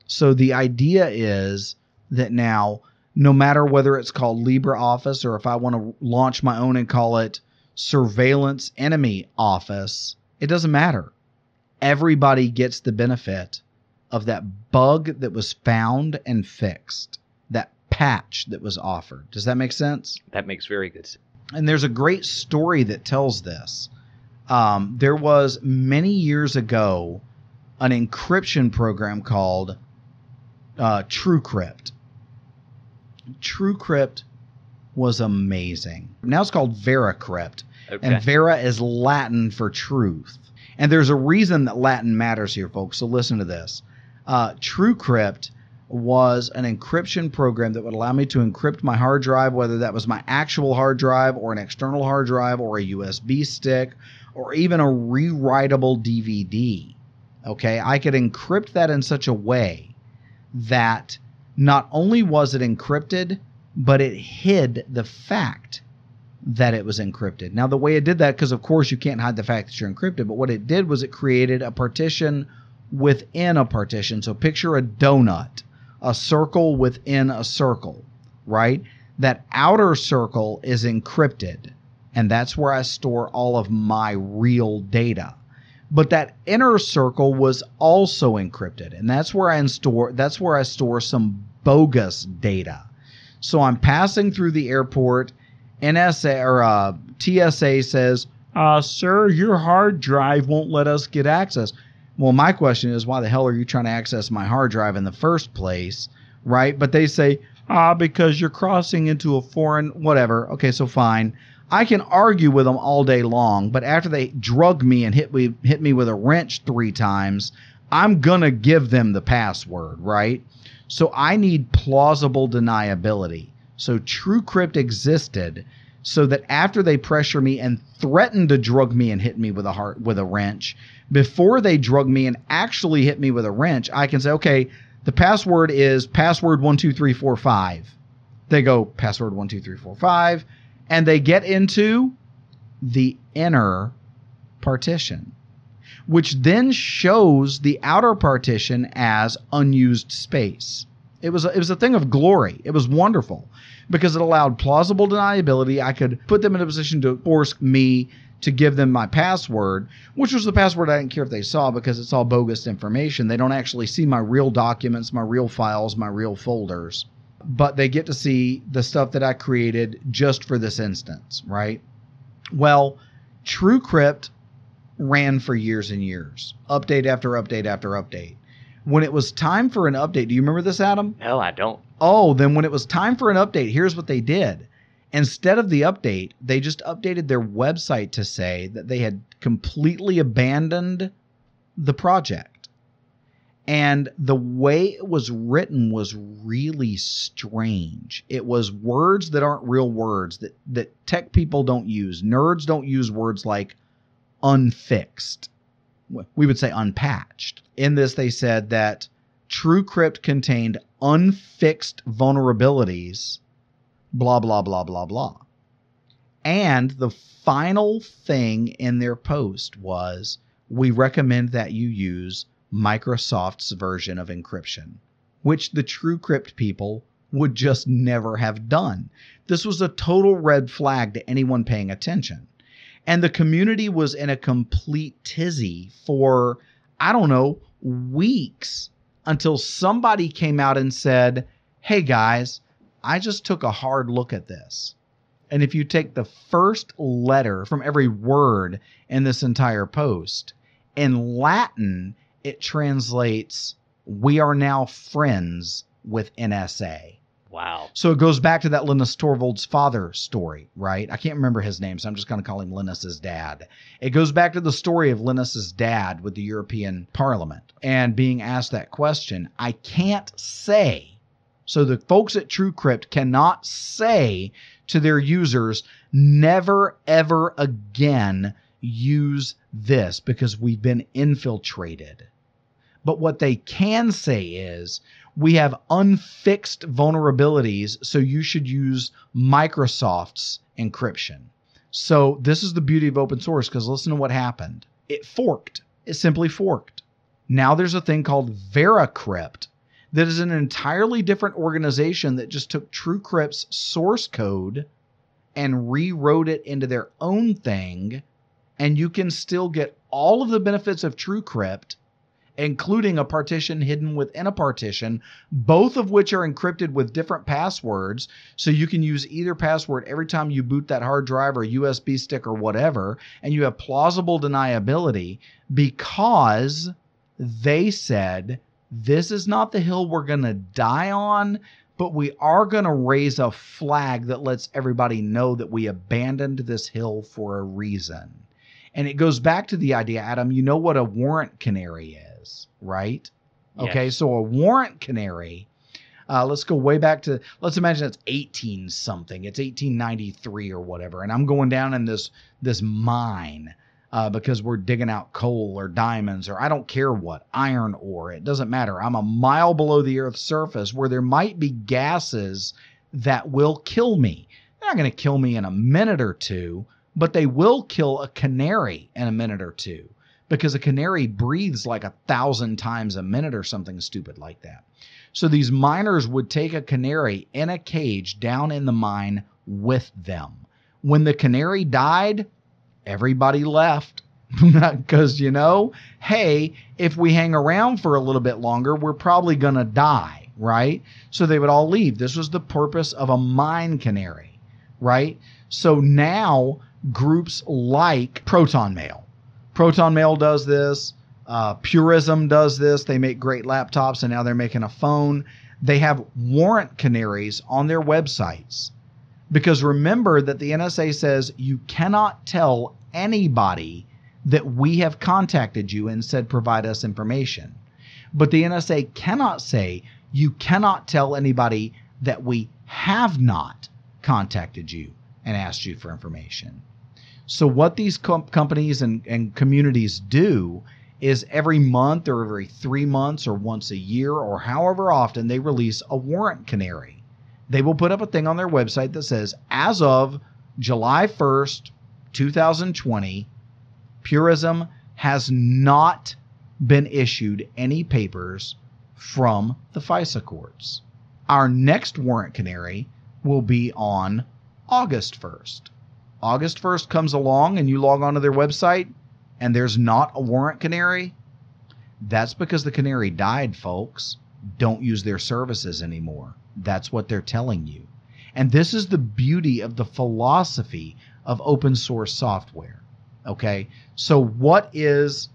So the idea is that now, no matter whether it's called LibreOffice or if I want to launch my own and call it Surveillance Enemy Office, it doesn't matter. Everybody gets the benefit of that bug that was found and fixed, that patch that was offered. Does that make sense? That makes very good sense. And there's a great story that tells this. Um, there was many years ago an encryption program called uh, TrueCrypt. TrueCrypt was amazing. Now it's called VeraCrypt. Okay. And Vera is Latin for truth. And there's a reason that Latin matters here, folks. So listen to this uh, TrueCrypt was an encryption program that would allow me to encrypt my hard drive, whether that was my actual hard drive or an external hard drive or a USB stick or even a rewritable DVD. Okay, I could encrypt that in such a way that not only was it encrypted, but it hid the fact that it was encrypted. Now, the way it did that, because of course you can't hide the fact that you're encrypted, but what it did was it created a partition within a partition. So picture a donut, a circle within a circle, right? That outer circle is encrypted, and that's where I store all of my real data. But that inner circle was also encrypted, and that's where I store that's where I store some bogus data. So I'm passing through the airport. NSA or uh, TSA says, uh, "Sir, your hard drive won't let us get access." Well, my question is, why the hell are you trying to access my hard drive in the first place, right? But they say, ah, because you're crossing into a foreign whatever. Okay, so fine. I can argue with them all day long, but after they drug me and hit me hit me with a wrench three times, I'm gonna give them the password, right? So I need plausible deniability. So TrueCrypt existed so that after they pressure me and threaten to drug me and hit me with a heart with a wrench, before they drug me and actually hit me with a wrench, I can say, okay, the password is password one two three four five. They go password one two three four five, and they get into the inner partition, which then shows the outer partition as unused space. It was a, it was a thing of glory. It was wonderful because it allowed plausible deniability. I could put them in a position to force me to give them my password, which was the password I didn't care if they saw because it's all bogus information. They don't actually see my real documents, my real files, my real folders, but they get to see the stuff that I created just for this instance, right? Well, TrueCrypt ran for years and years, update after update after update. When it was time for an update, do you remember this, Adam? No, I don't. Oh, then when it was time for an update, here's what they did. Instead of the update, they just updated their website to say that they had completely abandoned the project. And the way it was written was really strange. It was words that aren't real words that, that tech people don't use. Nerds don't use words like unfixed. We would say unpatched. In this, they said that TrueCrypt contained unfixed vulnerabilities blah, blah, blah, blah, blah. And the final thing in their post was we recommend that you use Microsoft's version of encryption, which the TrueCrypt people would just never have done. This was a total red flag to anyone paying attention. And the community was in a complete tizzy for, I don't know, weeks until somebody came out and said, hey guys, I just took a hard look at this. And if you take the first letter from every word in this entire post, in Latin, it translates, We are now friends with NSA. Wow. So it goes back to that Linus Torvalds father story, right? I can't remember his name, so I'm just going to call him Linus's dad. It goes back to the story of Linus's dad with the European Parliament and being asked that question. I can't say so the folks at TrueCrypt cannot say to their users, never, ever again use this because we've been infiltrated. But what they can say is, we have unfixed vulnerabilities, so you should use Microsoft's encryption. So this is the beauty of open source because listen to what happened. It forked. It simply forked. Now there's a thing called VeraCrypt, that is an entirely different organization that just took TrueCrypt's source code and rewrote it into their own thing. And you can still get all of the benefits of TrueCrypt, including a partition hidden within a partition, both of which are encrypted with different passwords. So you can use either password every time you boot that hard drive or USB stick or whatever. And you have plausible deniability because they said this is not the hill we're going to die on, but we are going to raise a flag that lets everybody know that we abandoned this hill for a reason. And it goes back to the idea, Adam, you know what a warrant canary is, right? Yes. Okay, so a warrant canary. Uh, let's go way back to let's imagine it's 18 something it's 1893 or whatever and i'm going down in this this mine uh, because we're digging out coal or diamonds or I don't care what, iron ore. It doesn't matter. I'm a mile below the Earth's surface where there might be gases that will kill me. They're not going to kill me in a minute or two, but they will kill a canary in a minute or two because a canary breathes like a thousand times a minute or something stupid like that. So these miners would take a canary in a cage down in the mine with them. When the canary died, everybody left because you know hey if we hang around for a little bit longer we're probably going to die right? So they would all leave. This was the purpose of a mine canary right? So now groups like Proton Mail. Proton Mail does this uh, Purism does this. They make great laptops and now they're making a phone. They have warrant canaries on their websites because remember that the NSA says you cannot tell anybody that we have contacted you and said provide us information. But the NSA cannot say you cannot tell anybody that we have not contacted you and asked you for information. So, what these com- companies and, and communities do is every month or every three months or once a year or however often they release a warrant canary they will put up a thing on their website that says, as of July 1st, 2020, Purism has not been issued any papers from the FISA courts. Our next warrant canary will be on August 1st. August 1st comes along and you log onto their website and there's not a warrant canary. That's because the canary died, folks. Don't use their services anymore. That's what they're telling you. And this is the beauty of the philosophy of open source software. Okay. So, what is,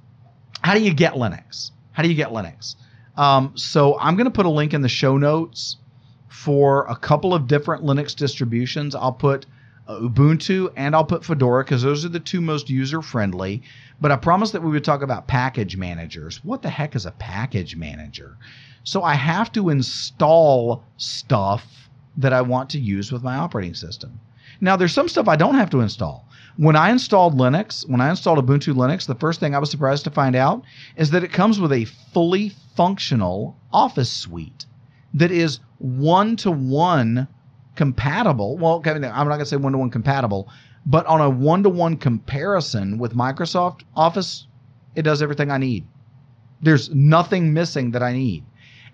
how do you get Linux? How do you get Linux? Um, so, I'm going to put a link in the show notes for a couple of different Linux distributions. I'll put uh, Ubuntu and I'll put Fedora because those are the two most user friendly. But I promised that we would talk about package managers. What the heck is a package manager? So I have to install stuff that I want to use with my operating system. Now, there's some stuff I don't have to install. When I installed Linux, when I installed Ubuntu Linux, the first thing I was surprised to find out is that it comes with a fully functional Office suite that is one to one compatible. Well, I'm not going to say one to one compatible, but on a one to one comparison with Microsoft Office, it does everything I need. There's nothing missing that I need.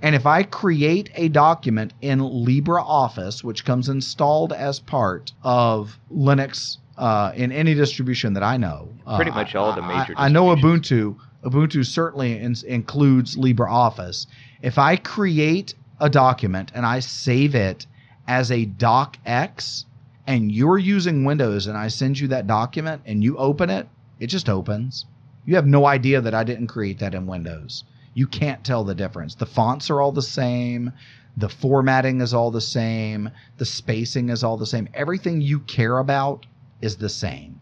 And if I create a document in LibreOffice, which comes installed as part of Linux uh, in any distribution that I know, pretty uh, much all the major. I, I know Ubuntu. Ubuntu certainly in, includes LibreOffice. If I create a document and I save it as a docx, and you're using Windows, and I send you that document, and you open it, it just opens. You have no idea that I didn't create that in Windows you can't tell the difference. The fonts are all the same, the formatting is all the same, the spacing is all the same. Everything you care about is the same.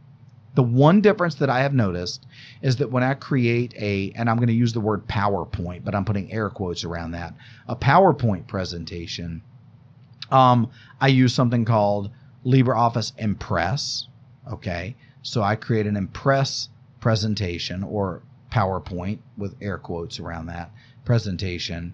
The one difference that I have noticed is that when I create a, and I'm going to use the word PowerPoint, but I'm putting air quotes around that, a PowerPoint presentation, um, I use something called LibreOffice Impress. Okay. So I create an Impress presentation or PowerPoint with air quotes around that presentation.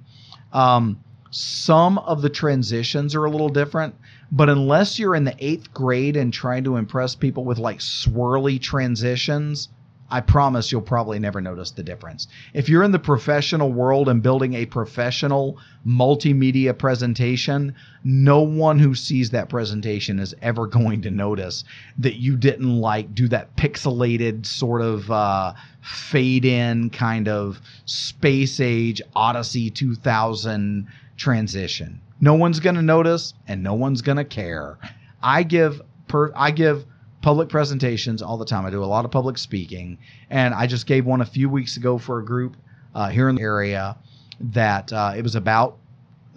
Um, some of the transitions are a little different, but unless you're in the eighth grade and trying to impress people with like swirly transitions, I promise you'll probably never notice the difference. If you're in the professional world and building a professional multimedia presentation, no one who sees that presentation is ever going to notice that you didn't like do that pixelated sort of uh, fade in kind of space age Odyssey 2000 transition. No one's going to notice and no one's going to care. I give per I give public presentations all the time. I do a lot of public speaking, and I just gave one a few weeks ago for a group uh, here in the area that uh, it was about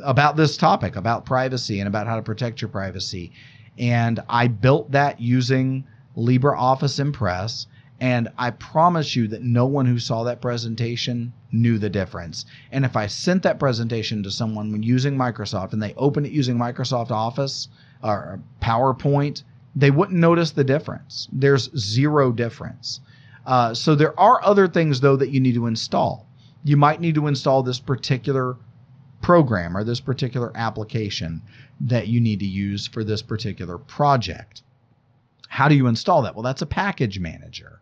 about this topic, about privacy and about how to protect your privacy. And I built that using LibreOffice Impress. And I promise you that no one who saw that presentation knew the difference. And if I sent that presentation to someone when using Microsoft and they opened it using Microsoft Office or PowerPoint, they wouldn't notice the difference. There's zero difference. Uh, so there are other things though that you need to install. You might need to install this particular program or this particular application that you need to use for this particular project. How do you install that? Well, that's a package manager.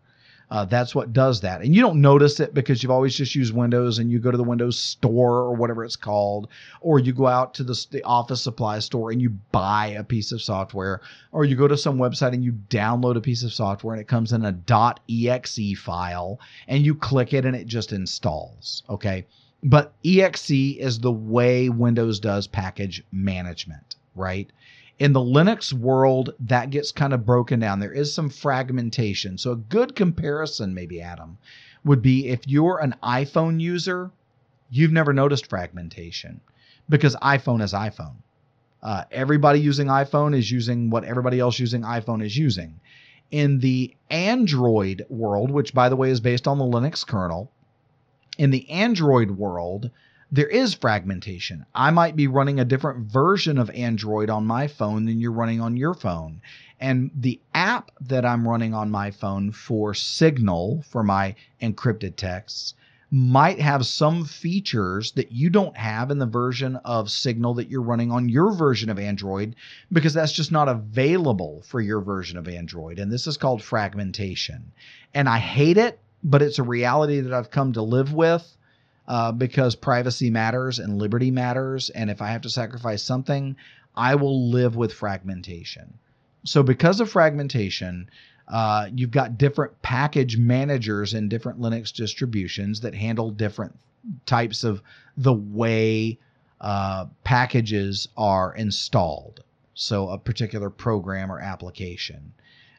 Uh, that's what does that. And you don't notice it because you've always just used Windows and you go to the Windows store or whatever it's called, or you go out to the, the office supply store and you buy a piece of software, or you go to some website and you download a piece of software and it comes in a .exe file and you click it and it just installs. Okay. But exe is the way Windows does package management, right? In the Linux world, that gets kind of broken down. There is some fragmentation. So, a good comparison, maybe, Adam, would be if you're an iPhone user, you've never noticed fragmentation because iPhone is iPhone. Uh, everybody using iPhone is using what everybody else using iPhone is using. In the Android world, which by the way is based on the Linux kernel, in the Android world, there is fragmentation. I might be running a different version of Android on my phone than you're running on your phone. And the app that I'm running on my phone for Signal, for my encrypted texts, might have some features that you don't have in the version of Signal that you're running on your version of Android because that's just not available for your version of Android. And this is called fragmentation. And I hate it, but it's a reality that I've come to live with uh, because privacy matters and liberty matters. And if I have to sacrifice something, I will live with fragmentation. So, because of fragmentation, uh, you've got different package managers in different Linux distributions that handle different types of the way uh, packages are installed. So, a particular program or application.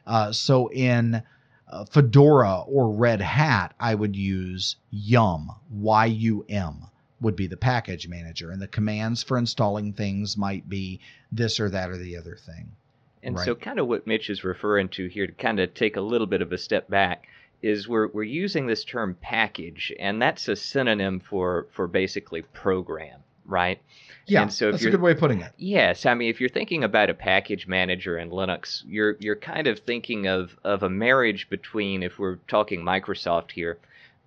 Uh, so, in uh, Fedora or Red Hat, I would use Yum, Y U M would be the package manager. And the commands for installing things might be this or that or the other thing. And right. so, kind of what Mitch is referring to here, to kind of take a little bit of a step back, is we're, we're using this term package, and that's a synonym for, for basically program, right? Yeah, and so that's a good way of putting it. Yes, I mean if you're thinking about a package manager in Linux, you're you're kind of thinking of of a marriage between, if we're talking Microsoft here,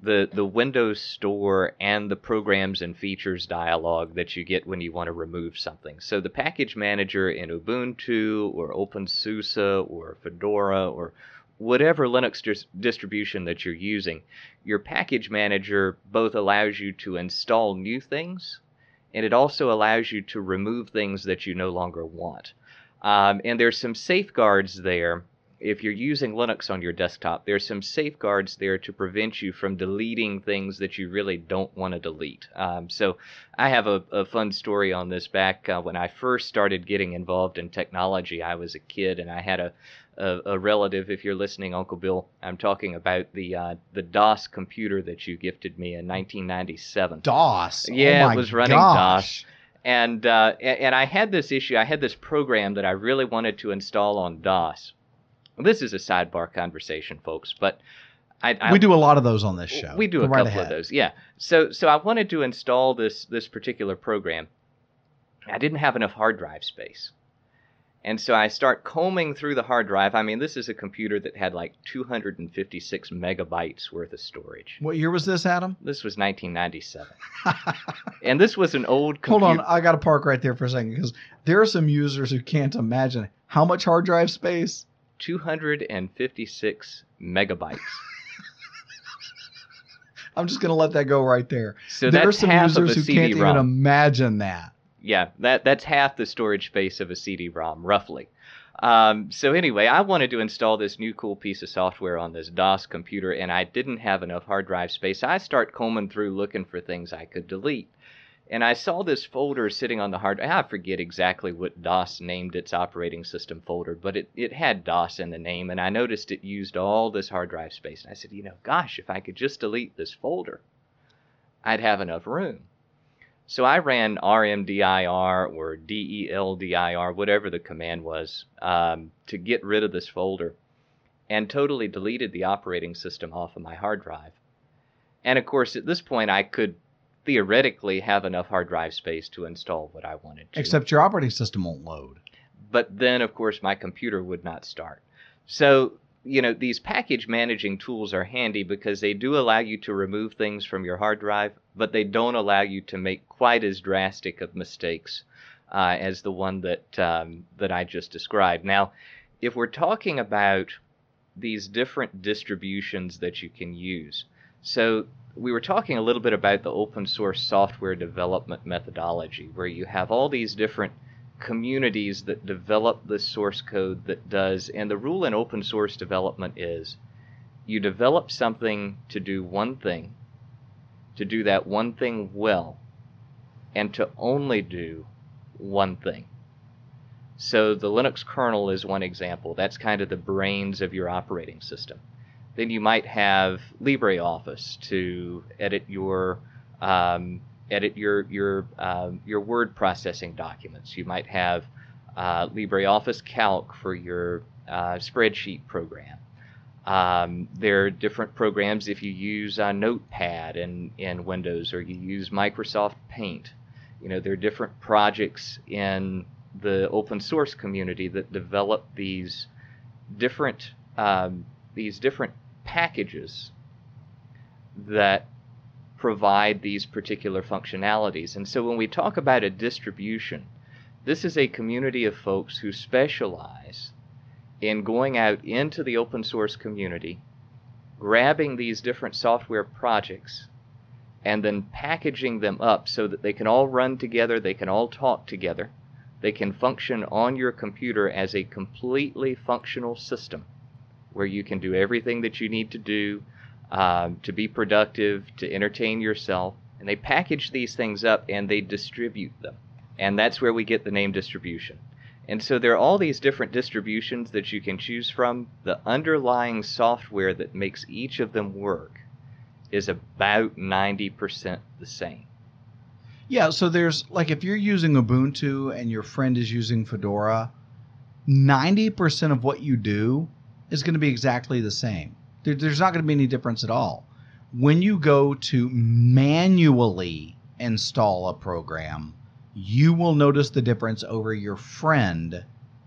the the Windows Store and the programs and features dialog that you get when you want to remove something. So the package manager in Ubuntu or OpenSUSE or Fedora or whatever Linux dis- distribution that you're using, your package manager both allows you to install new things and it also allows you to remove things that you no longer want. Um, and there's some safeguards there. If you're using Linux on your desktop, there's some safeguards there to prevent you from deleting things that you really don't want to delete. Um, so I have a, a, fun story on this. Back uh, when I first started getting involved in technology, I was a kid and I had a, a, a, relative. If you're listening, Uncle Bill, I'm talking about the uh, the DOS computer that you gifted me in 1997. DOS. Yeah, oh it was running gosh. DOS. And uh, and I had this issue. I had this program that I really wanted to install on DOS. This is a sidebar conversation, folks, but I, I, we do a lot of those on this show. We do Go a right couple ahead. of those, yeah. So so I wanted to install this this particular program. I didn't have enough hard drive space. And so I start combing through the hard drive. I mean, this is a computer that had like 256 megabytes worth of storage. What year was this, Adam? This was 1997. and this was an old computer. Hold on, I got to park right there for a second because there are some users who can't imagine how much hard drive space? 256 megabytes. I'm just going to let that go right there. So there are some users who can't even imagine that yeah, that that's half the storage space of a CD-ROM, roughly. Um, so anyway, I wanted to install this new cool piece of software on this DOS computer, and I didn't have enough hard drive space. I start combing through looking for things I could delete. And I saw this folder sitting on the hard I forget exactly what DOS named its operating system folder, but it, it had DOS in the name, and I noticed it used all this hard drive space. And I said, you know, gosh, if I could just delete this folder, I'd have enough room. So I ran rmdir or deldir, whatever the command was, um, to get rid of this folder and totally deleted the operating system off of my hard drive. And of course, at this point, I could theoretically have enough hard drive space to install what I wanted to. Except your operating system won't load. But then, of course, my computer would not start. So you know, these package managing tools are handy because they do allow you to remove things from your hard drive, but they don't allow you to make quite as drastic of mistakes uh, as the one that um, that I just described. Now, if we're talking about these different distributions that you can use, so we were talking a little bit about the open source software development methodology, where you have all these different communities that develop the source code that does, and the rule in open source development is you develop something to do one thing, to do that one thing well, and to only do one thing. So the Linux kernel is one example. That's kind of the brains of your operating system. Then you might have LibreOffice to edit your um, edit your your um, your word processing documents. You might have uh, LibreOffice Calc for your uh, spreadsheet program. Um, there are different programs if you use uh, Notepad in, in Windows or you use Microsoft Paint. You know, there are different projects in the open source community that develop these different um, these different packages that provide these particular functionalities. And so when we talk about a distribution, this is a community of folks who specialize in going out into the open source community, grabbing these different software projects, and then packaging them up so that they can all run together, they can all talk together, they can function on your computer as a completely functional system where you can do everything that you need to do um, to be productive, to entertain yourself. And they package these things up and they distribute them. And that's where we get the name distribution. And so there are all these different distributions that you can choose from. The underlying software that makes each of them work is about 90% the same. Yeah, so there's like if you're using Ubuntu and your friend is using Fedora, 90% of what you do is going to be exactly the same. There, there's not going to be any difference at all. When you go to manually install a program, you will notice the difference over your friend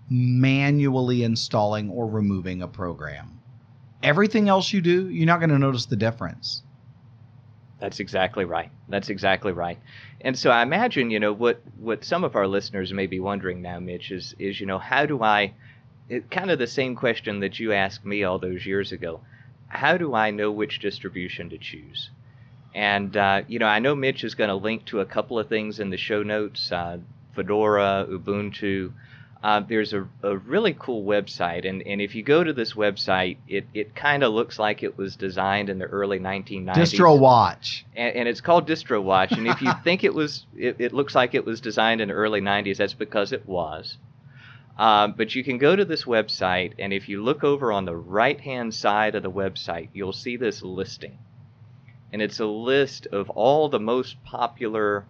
manually installing or removing a program. Everything else you do, you're not going to notice the difference. That's exactly right. That's exactly right. And so I imagine, you know, what what some of our listeners may be wondering now, Mitch, is is you know, how do I it, kind of the same question that you asked me all those years ago how do I know which distribution to choose? And, uh, you know, I know Mitch is going to link to a couple of things in the show notes uh, Fedora, Ubuntu. Uh, there's a, a, really cool website, and, and if you go to this website, it, it kind of looks like it was designed in the early 1990s. Distro Watch. And, and it's called Distro Watch. And if you think it was, it, it looks like it was designed in the early 90s, that's because it was. Um, but you can go to this website, and if you look over on the right hand side of the website, you'll see this listing. And it's a list of all the most popular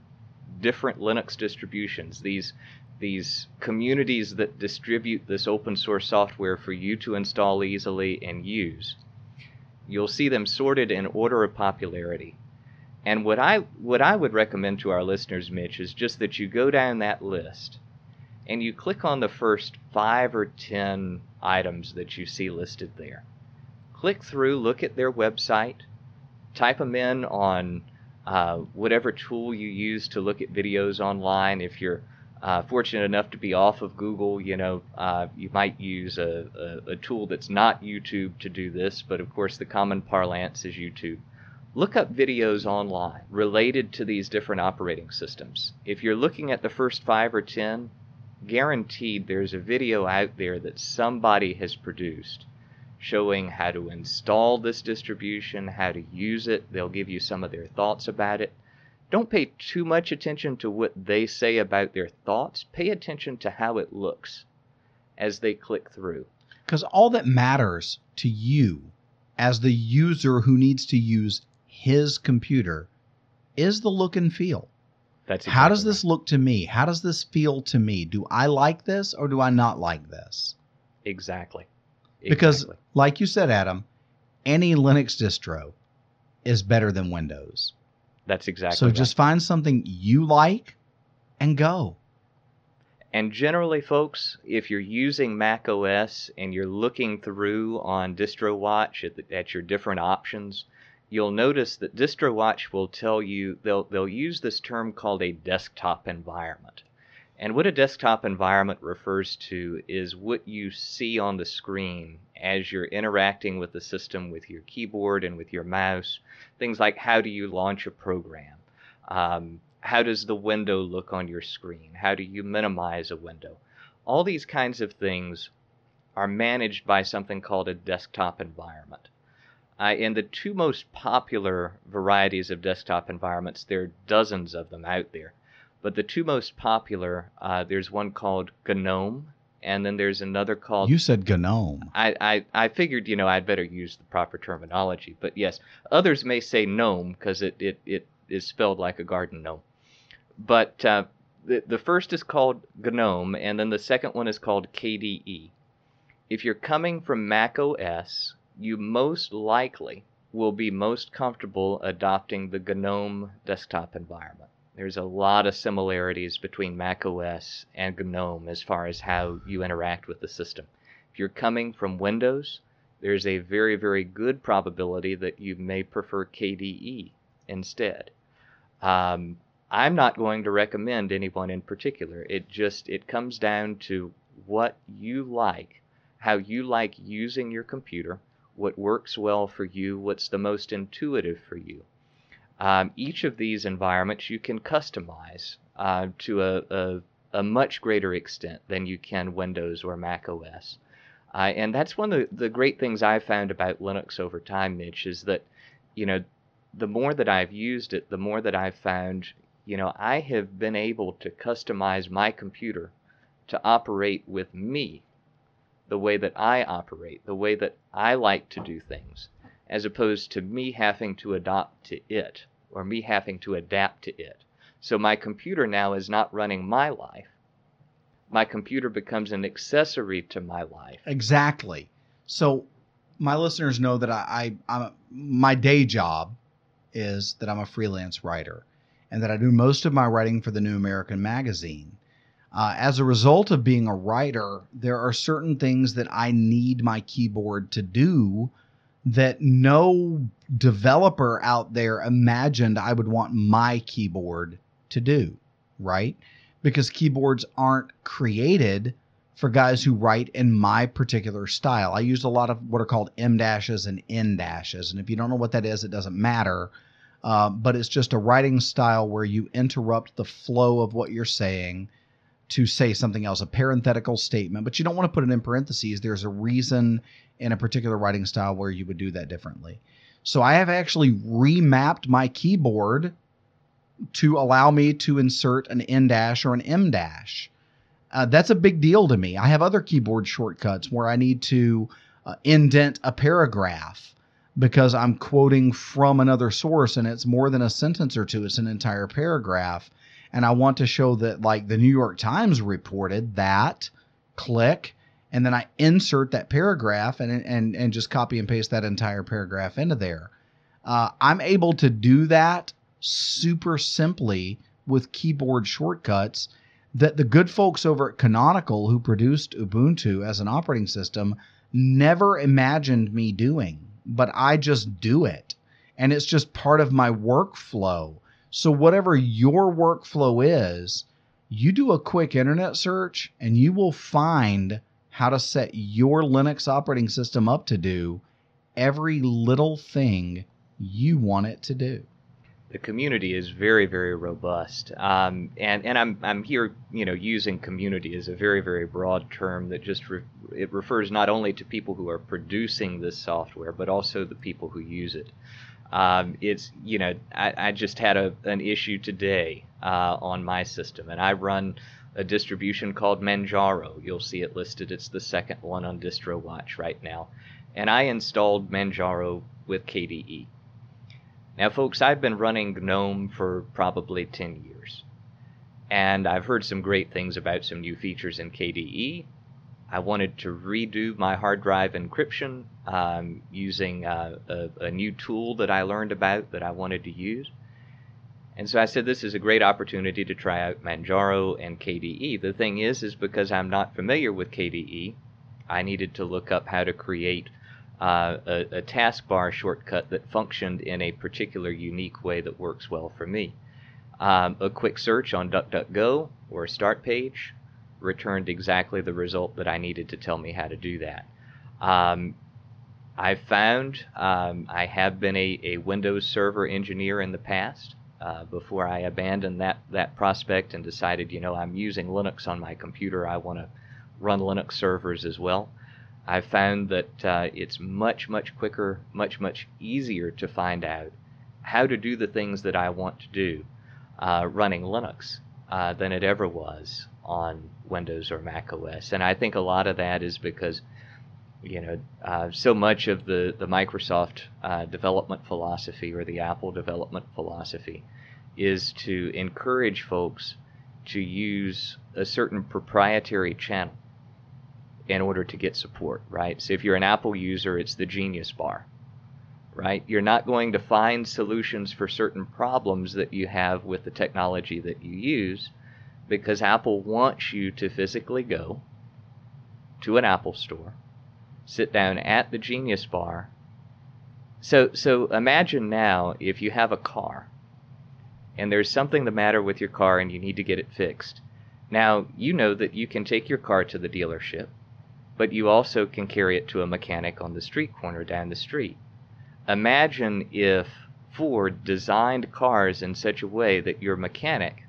different Linux distributions, these, these communities that distribute this open source software for you to install easily and use. You'll see them sorted in order of popularity. And what I, what I would recommend to our listeners, Mitch, is just that you go down that list and you click on the first five or ten items that you see listed there. Click through, look at their website, type them in on uh, whatever tool you use to look at videos online. If you're uh, fortunate enough to be off of Google, you know, uh, you might use a, a, a tool that's not YouTube to do this, but of course the common parlance is YouTube look up videos online related to these different operating systems. If you're looking at the first five or ten, guaranteed there's a video out there that somebody has produced showing how to install this distribution, how to use it. They'll give you some of their thoughts about it. Don't pay too much attention to what they say about their thoughts. Pay attention to how it looks as they click through. Because all that matters to you as the user who needs to use his computer is the look and feel. That's exactly how does this look to me? How does this feel to me? Do I like this or do I not like this? Exactly. Because, like you said, Adam, any Linux distro is better than Windows. That's exactly. So right. just find something you like and go. And generally, folks, if you're using Mac OS and you're looking through on DistroWatch at, the, at your different options, you'll notice that DistroWatch will tell you they'll they'll use this term called a desktop environment. And what a desktop environment refers to is what you see on the screen as you're interacting with the system with your keyboard and with your mouse. Things like how do you launch a program? Um, how does the window look on your screen? How do you minimize a window? All these kinds of things are managed by something called a desktop environment. Uh, and the two most popular varieties of desktop environments, there are dozens of them out there. But the two most popular, uh, there's one called GNOME, and then there's another called. You said GNOME. I, I, I figured, you know, I'd better use the proper terminology. But yes, others may say gnome because it, it, it is spelled like a garden gnome. But uh, the, the first is called GNOME, and then the second one is called KDE. If you're coming from Mac OS, you most likely will be most comfortable adopting the GNOME desktop environment. There's a lot of similarities between macOS and GNOME as far as how you interact with the system. If you're coming from Windows, there's a very, very good probability that you may prefer KDE instead. Um, I'm not going to recommend anyone in particular. It just it comes down to what you like, how you like using your computer, what works well for you, what's the most intuitive for you. Um, each of these environments you can customize uh, to a, a, a, much greater extent than you can Windows or Mac OS. Uh, and that's one of the, the great things I've found about Linux over time, Mitch, is that, you know, the more that I've used it, the more that I've found, you know, I have been able to customize my computer to operate with me the way that I operate, the way that I like to do things as opposed to me having to adopt to it or me having to adapt to it. So my computer now is not running my life. My computer becomes an accessory to my life. Exactly. So my listeners know that I, I I'm, my day job is that I'm a freelance writer and that I do most of my writing for the New American Magazine. Uh, as a result of being a writer, there are certain things that I need my keyboard to do that no developer out there imagined I would want my keyboard to do, right? Because keyboards aren't created for guys who write in my particular style. I use a lot of what are called em dashes and en dashes. And if you don't know what that is, it doesn't matter. Uh, but it's just a writing style where you interrupt the flow of what you're saying to say something else, a parenthetical statement, but you don't want to put it in parentheses. There's a reason in a particular writing style where you would do that differently. So I have actually remapped my keyboard to allow me to insert an en dash or an em dash. Uh, that's a big deal to me. I have other keyboard shortcuts where I need to uh, indent a paragraph because I'm quoting from another source and it's more than a sentence or two, it's an entire paragraph. And I want to show that, like the New York Times reported that, click, and then I insert that paragraph and and and just copy and paste that entire paragraph into there. Uh, I'm able to do that super simply with keyboard shortcuts that the good folks over at Canonical who produced Ubuntu as an operating system never imagined me doing, but I just do it. And it's just part of my workflow. So, whatever your workflow is, you do a quick internet search and you will find how to set your Linux operating system up to do every little thing you want it to do. The community is very, very robust, um, and and I'm I'm here, you know, using community as a very, very broad term that just re- it refers not only to people who are producing this software, but also the people who use it. Um, it's you know I, I just had a, an issue today uh, on my system, and I run a distribution called Manjaro. You'll see it listed. It's the second one on DistroWatch right now. And I installed Manjaro with KDE. Now, folks, I've been running GNOME for probably 10 years. And I've heard some great things about some new features in KDE. I wanted to redo my hard drive encryption um, using uh, a, a new tool that I learned about that I wanted to use. And so I said, this is a great opportunity to try out Manjaro and KDE. The thing is, is because I'm not familiar with KDE, I needed to look up how to create uh, a, a taskbar shortcut that functioned in a particular unique way that works well for me. Um, a quick search on DuckDuckGo or Startpage returned exactly the result that I needed to tell me how to do that. Um, I've found um, I have been a, a, Windows Server engineer in the past. Uh, before I abandoned that, that prospect and decided, you know, I'm using Linux on my computer, I want to run Linux servers as well. I've found that uh, it's much, much quicker, much, much easier to find out how to do the things that I want to do uh, running Linux uh, than it ever was on Windows or Mac OS. And I think a lot of that is because you know, uh, so much of the the Microsoft uh, development philosophy or the Apple development philosophy is to encourage folks to use a certain proprietary channel in order to get support, right? So if you're an Apple user, it's the Genius Bar, right? You're not going to find solutions for certain problems that you have with the technology that you use because Apple wants you to physically go to an Apple store sit down at the Genius Bar. So, so imagine now if you have a car and there's something the matter with your car and you need to get it fixed. Now, you know that you can take your car to the dealership, but you also can carry it to a mechanic on the street corner down the street. Imagine if Ford designed cars in such a way that your mechanic,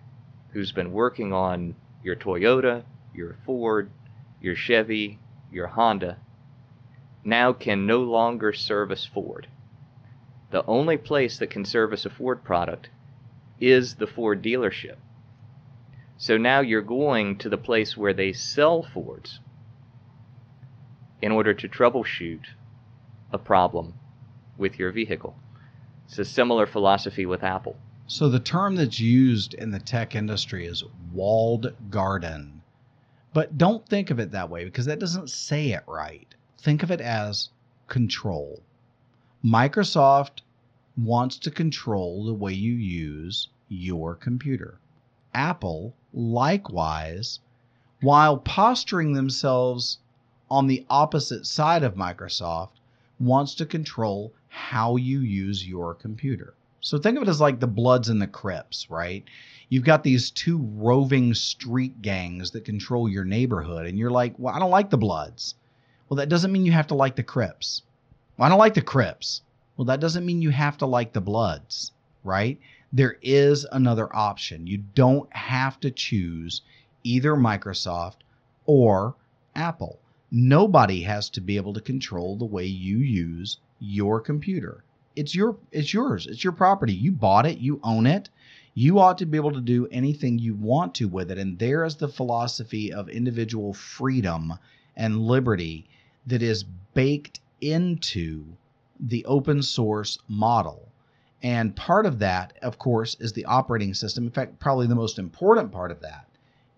who's been working on your Toyota, your Ford, your Chevy, your Honda, now can no longer service Ford. The only place that can service a Ford product is the Ford dealership. So now you're going to the place where they sell Fords in order to troubleshoot a problem with your vehicle. It's a similar philosophy with Apple. So the term that's used in the tech industry is walled garden. But don't think of it that way because that doesn't say it right think of it as control. Microsoft wants to control the way you use your computer. Apple, likewise, while posturing themselves on the opposite side of Microsoft, wants to control how you use your computer. So think of it as like the Bloods and the Crips, right? You've got these two roving street gangs that control your neighborhood, and you're like, well, I don't like the Bloods. Well, that doesn't mean you have to like the Crips. Well, I don't like the Crips. Well, that doesn't mean you have to like the Bloods, right? There is another option. You don't have to choose either Microsoft or Apple. Nobody has to be able to control the way you use your computer. It's your it's yours. It's your property. You bought it, you own it. You ought to be able to do anything you want to with it. And there is the philosophy of individual freedom and liberty that is baked into the open source model. And part of that, of course, is the operating system. In fact, probably the most important part of that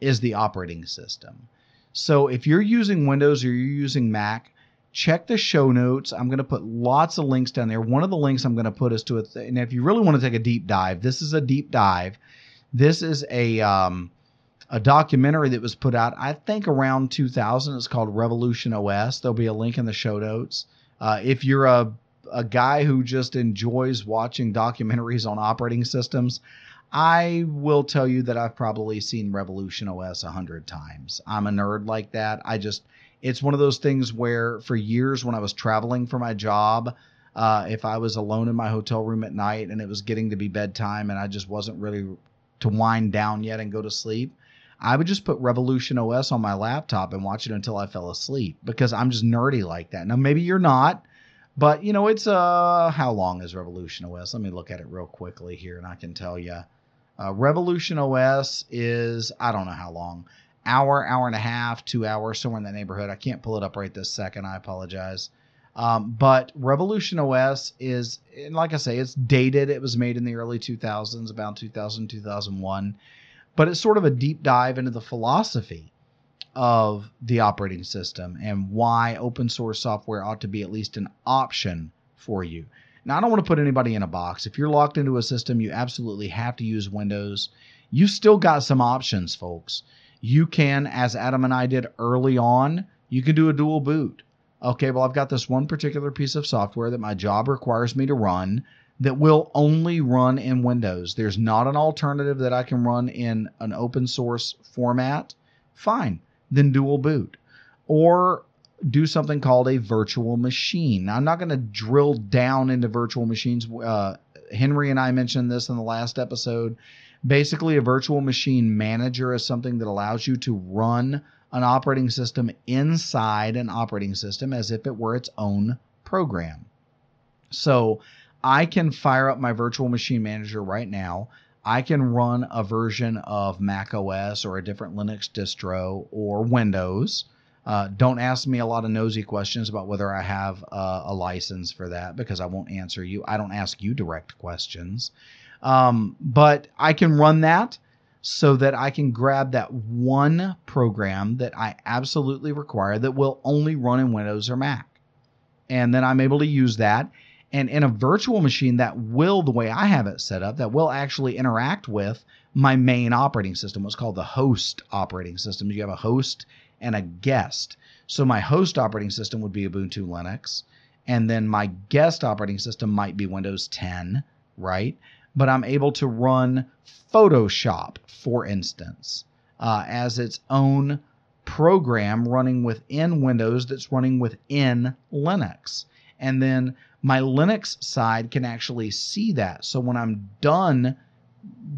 is the operating system. So if you're using Windows or you're using Mac, check the show notes. I'm going to put lots of links down there. One of the links I'm going to put is to it. And if you really want to take a deep dive, this is a deep dive. This is a um, a documentary that was put out, I think around 2000. It's called Revolution OS. There'll be a link in the show notes. Uh, if you're a, a guy who just enjoys watching documentaries on operating systems, I will tell you that I've probably seen Revolution OS a hundred times. I'm a nerd like that. I just, it's one of those things where for years when I was traveling for my job, uh, if I was alone in my hotel room at night and it was getting to be bedtime and I just wasn't really to wind down yet and go to sleep, I would just put Revolution OS on my laptop and watch it until I fell asleep because I'm just nerdy like that. Now maybe you're not, but you know it's uh how long is Revolution OS? Let me look at it real quickly here and I can tell you. Uh, Revolution OS is I don't know how long, hour, hour and a half, two hours, somewhere in that neighborhood. I can't pull it up right this second. I apologize. Um, but Revolution OS is, like I say, it's dated. It was made in the early 2000s, about 2000, 2001 but it's sort of a deep dive into the philosophy of the operating system and why open source software ought to be at least an option for you. Now, I don't want to put anybody in a box. If you're locked into a system, you absolutely have to use Windows. You've still got some options, folks. You can, as Adam and I did early on, you can do a dual boot. Okay, well, I've got this one particular piece of software that my job requires me to run that will only run in Windows. There's not an alternative that I can run in an open source format. Fine, then dual boot. Or do something called a virtual machine. Now, I'm not going to drill down into virtual machines. Uh, Henry and I mentioned this in the last episode. Basically, a virtual machine manager is something that allows you to run an operating system inside an operating system as if it were its own program. So I can fire up my virtual machine manager right now. I can run a version of Mac OS or a different Linux distro or Windows uh, don't ask me a lot of nosy questions about whether I have uh, a license for that because I won't answer you. I don't ask you direct questions. Um, but I can run that so that I can grab that one program that I absolutely require that will only run in Windows or Mac. And then I'm able to use that. And in a virtual machine that will, the way I have it set up, that will actually interact with my main operating system, what's called the host operating system. You have a host and a guest. So my host operating system would be Ubuntu Linux, and then my guest operating system might be Windows 10, right? But I'm able to run Photoshop, for instance, uh, as its own program running within Windows that's running within Linux. And then my Linux side can actually see that. So when I'm done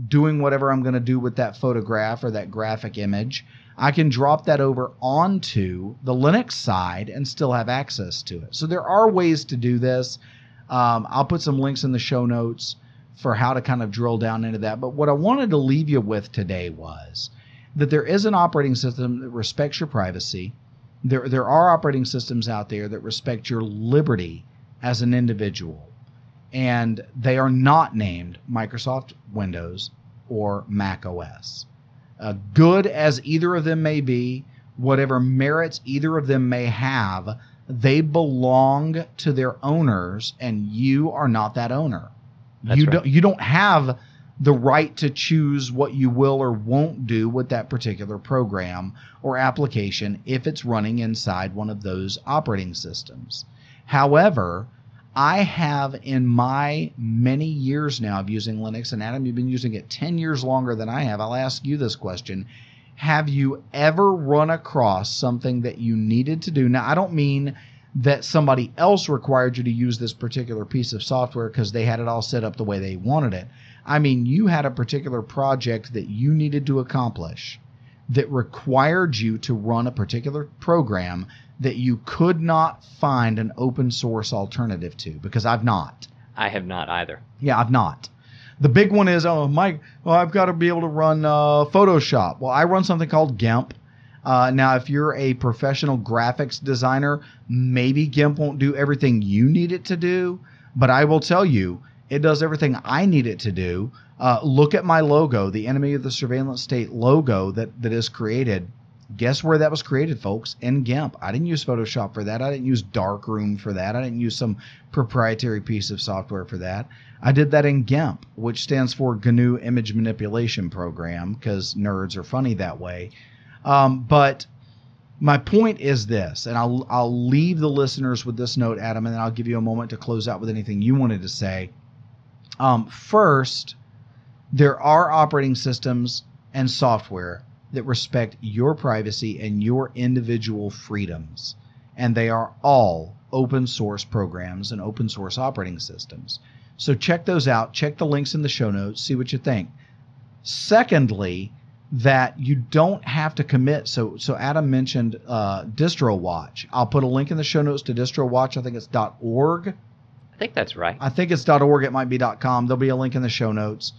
doing whatever I'm going to do with that photograph or that graphic image, I can drop that over onto the Linux side and still have access to it. So there are ways to do this. Um, I'll put some links in the show notes for how to kind of drill down into that. But what I wanted to leave you with today was that there is an operating system that respects your privacy. There, there are operating systems out there that respect your liberty as an individual. And they are not named Microsoft Windows or Mac OS. Uh, good as either of them may be, whatever merits either of them may have, they belong to their owners, and you are not that owner. That's you right. don't you don't have the right to choose what you will or won't do with that particular program or application if it's running inside one of those operating systems. However, I have in my many years now of using Linux, and Adam, you've been using it 10 years longer than I have. I'll ask you this question. Have you ever run across something that you needed to do? Now, I don't mean that somebody else required you to use this particular piece of software because they had it all set up the way they wanted it. I mean, you had a particular project that you needed to accomplish that required you to run a particular program that you could not find an open source alternative to because I've not. I have not either. Yeah, I've not. The big one is, oh, Mike, well, I've got to be able to run uh, Photoshop. Well, I run something called GIMP. Uh, now, if you're a professional graphics designer, maybe GIMP won't do everything you need it to do, but I will tell you, it does everything I need it to do. Uh, look at my logo, the enemy of the surveillance state logo that, that is created. Guess where that was created, folks? In GIMP. I didn't use Photoshop for that. I didn't use Darkroom for that. I didn't use some proprietary piece of software for that. I did that in GIMP, which stands for GNU Image Manipulation Program, because nerds are funny that way. Um, but my point is this, and I'll I'll leave the listeners with this note, Adam, and then I'll give you a moment to close out with anything you wanted to say. Um, first, there are operating systems and software that respect your privacy and your individual freedoms, and they are all open source programs and open source operating systems. So check those out. Check the links in the show notes. See what you think. Secondly, that you don't have to commit. So, so Adam mentioned uh, DistroWatch. I'll put a link in the show notes to DistroWatch. I think it's .org. I think that's right. I think it's .org. It might be .com. There'll be a link in the show notes,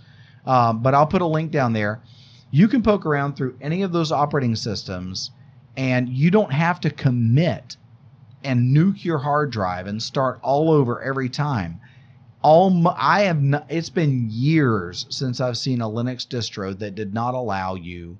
um, but I'll put a link down there. You can poke around through any of those operating systems, and you don't have to commit and nuke your hard drive and start all over every time. All I have, not, it's been years since I've seen a Linux distro that did not allow you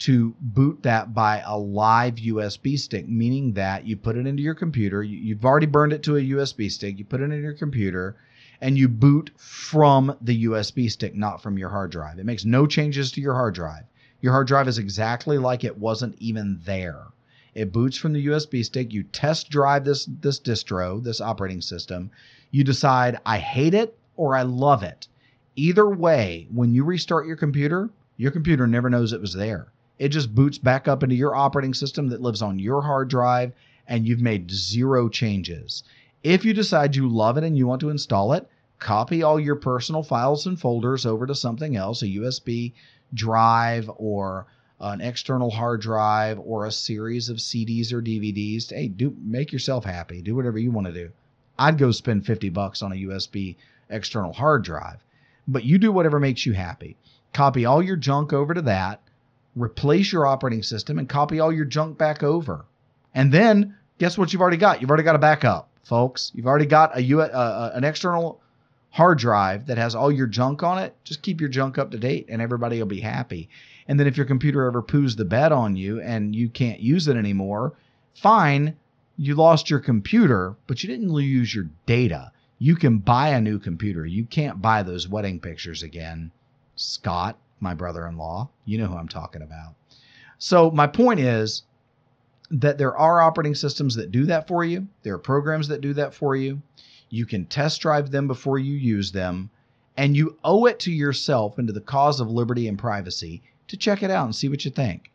to boot that by a live USB stick, meaning that you put it into your computer, you, you've already burned it to a USB stick, you put it in your computer, and you boot from the USB stick, not from your hard drive. It makes no changes to your hard drive. Your hard drive is exactly like it wasn't even there. It boots from the USB stick. You test drive this this distro, this operating system. You decide I hate it or I love it. Either way, when you restart your computer, your computer never knows it was there. It just boots back up into your operating system that lives on your hard drive and you've made zero changes. If you decide you love it and you want to install it, copy all your personal files and folders over to something else, a USB drive or an external hard drive or a series of CDs or DVDs. Hey, do make yourself happy. Do whatever you want to do. I'd go spend 50 bucks on a USB external hard drive. But you do whatever makes you happy. Copy all your junk over to that, replace your operating system and copy all your junk back over. And then guess what you've already got? You've already got a backup, folks. You've already got a uh, uh, an external hard drive that has all your junk on it, just keep your junk up to date and everybody will be happy. And then if your computer ever poos the bed on you and you can't use it anymore, fine, you lost your computer, but you didn't lose your data. You can buy a new computer. You can't buy those wedding pictures again. Scott, my brother in law, you know who I'm talking about. So, my point is that there are operating systems that do that for you, there are programs that do that for you. You can test drive them before you use them, and you owe it to yourself and to the cause of liberty and privacy to check it out and see what you think.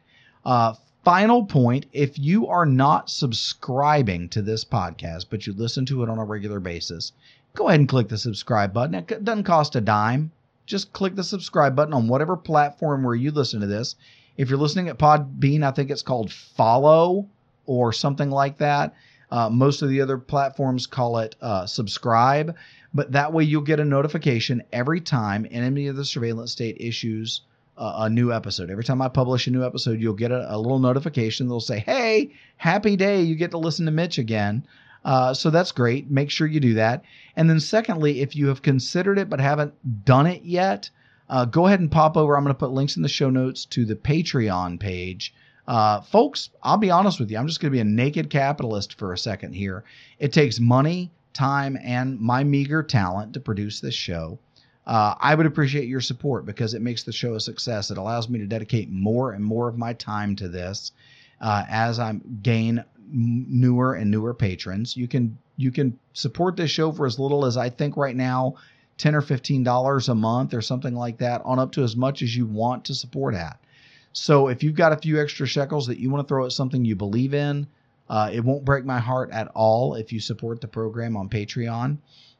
Uh, final point if you are not subscribing to this podcast, but you listen to it on a regular basis, go ahead and click the subscribe button. It doesn't cost a dime. Just click the subscribe button on whatever platform where you listen to this. If you're listening at Podbean, I think it's called follow or something like that. Uh, most of the other platforms call it uh, subscribe, but that way you'll get a notification every time Enemy of the Surveillance State issues a new episode. Every time I publish a new episode, you'll get a, a, little notification. They'll say, "Hey, happy day! You get to listen to Mitch again." Uh, so that's great. Make sure you do that. And then, secondly, if you have considered it but haven't done it yet, uh, go ahead and pop over. I'm going to put links in the show notes to the Patreon page uh, folks, I'll be honest with you. I'm just going to be a naked capitalist for a second here. It takes money, time, and my meager talent to produce this show. Uh, I would appreciate your support because it makes the show a success. It allows me to dedicate more and more of my time to this uh, as I gain newer and newer patrons. You can you can support this show for as little as I think right now, ten or fifteen dollars a month or something like that, on up to as much as you want to support at. So if you've got a few extra shekels that you want to throw at something you believe in, uh, it won't break my heart at all if you support the program on Patreon.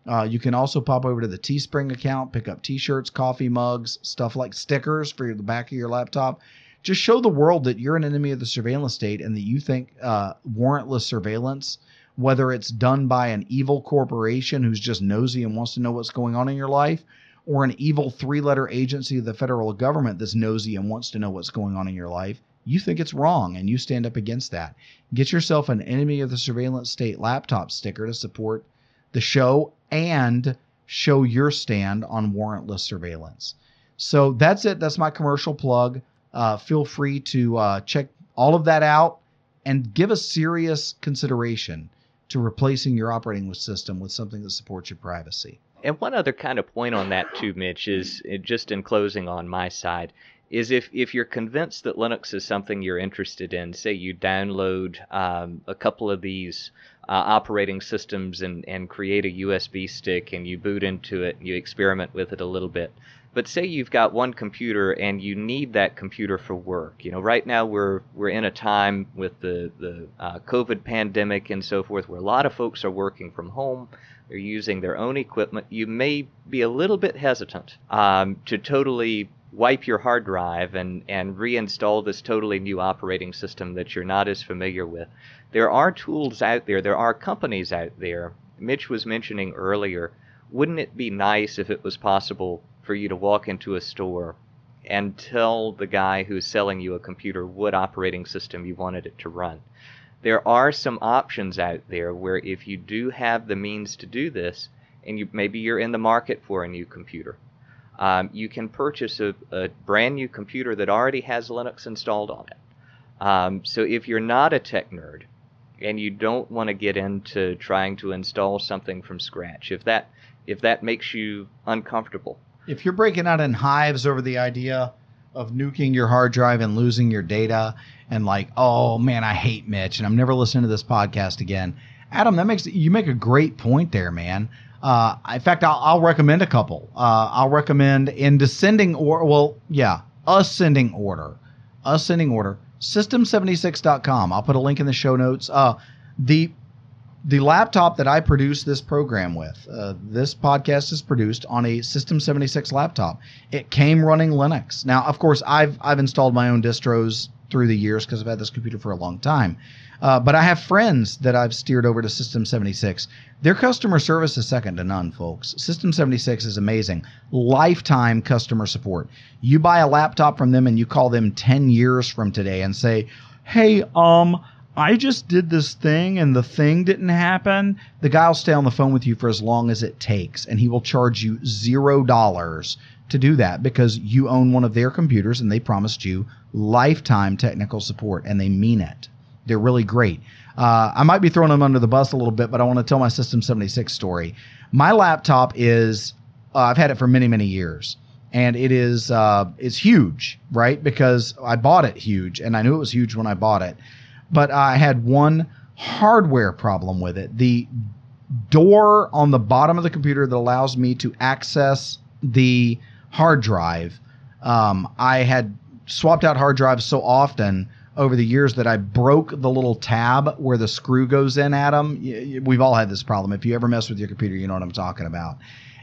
Uh, you can also pop over to the Teespring account, pick up T-shirts, coffee mugs, stuff like stickers for the back of your laptop. Just show the world that you're an enemy of the surveillance state and that you think uh, warrantless surveillance, whether it's done by an evil corporation who's just nosy and wants to know what's going on in your life, or an evil three letter agency of the federal government that's nosy and wants to know what's going on in your life, you think it's wrong and you stand up against that. Get yourself an enemy of the surveillance state laptop sticker to support the show and show your stand on warrantless surveillance. So that's it. That's my commercial plug. Uh, feel free to uh, check all of that out and give a serious consideration to replacing your operating system with something that supports your privacy. And one other kind of point on that too, Mitch, is uh, just in closing on my side, is if, if you're convinced that Linux is something you're interested in, say you download um, a couple of these uh, operating systems and, and create a USB stick and you boot into it and you experiment with it a little bit. But say you've got one computer and you need that computer for work. You know, right now we're we're in a time with the the uh, COVID pandemic and so forth, where a lot of folks are working from home they're using their own equipment, you may be a little bit hesitant um, to totally wipe your hard drive and, and reinstall this totally new operating system that you're not as familiar with. There are tools out there, there are companies out there. Mitch was mentioning earlier, wouldn't it be nice if it was possible for you to walk into a store and tell the guy who's selling you a computer what operating system you wanted it to run? there are some options out there where if you do have the means to do this, and you maybe you're in the market for a new computer, um, you can purchase a, a, brand new computer that already has Linux installed on it. Um, so if you're not a tech nerd and you don't want to get into trying to install something from scratch, if that if that makes you uncomfortable. If you're breaking out in hives over the idea of nuking your hard drive and losing your data and like, oh man, I hate Mitch and I'm never listening to this podcast again. Adam, that makes you make a great point there, man. Uh, in fact, I'll, I'll recommend a couple. Uh, I'll recommend in descending or well, yeah, ascending order, ascending order. System76.com. I'll put a link in the show notes. Uh, the the laptop that I produce this program with, uh, this podcast is produced on a System 76 laptop. It came running Linux. Now, of course, I've I've installed my own distros through the years because I've had this computer for a long time. Uh, but I have friends that I've steered over to System 76. Their customer service is second to none, folks. System 76 is amazing. Lifetime customer support. You buy a laptop from them and you call them 10 years from today and say, hey, um, I just did this thing and the thing didn't happen. The guy will stay on the phone with you for as long as it takes and he will charge you zero dollars to do that because you own one of their computers and they promised you lifetime technical support and they mean it. They're really great. Uh, I might be throwing them under the bus a little bit, but I want to tell my System 76 story. My laptop is, uh, I've had it for many, many years. And it is uh, it's huge, right? Because I bought it huge, and I knew it was huge when I bought it but I had one hardware problem with it. The door on the bottom of the computer that allows me to access the hard drive, um, I had swapped out hard drives so often over the years that I broke the little tab where the screw goes in, Adam. We've all had this problem. If you ever mess with your computer, you know what I'm talking about.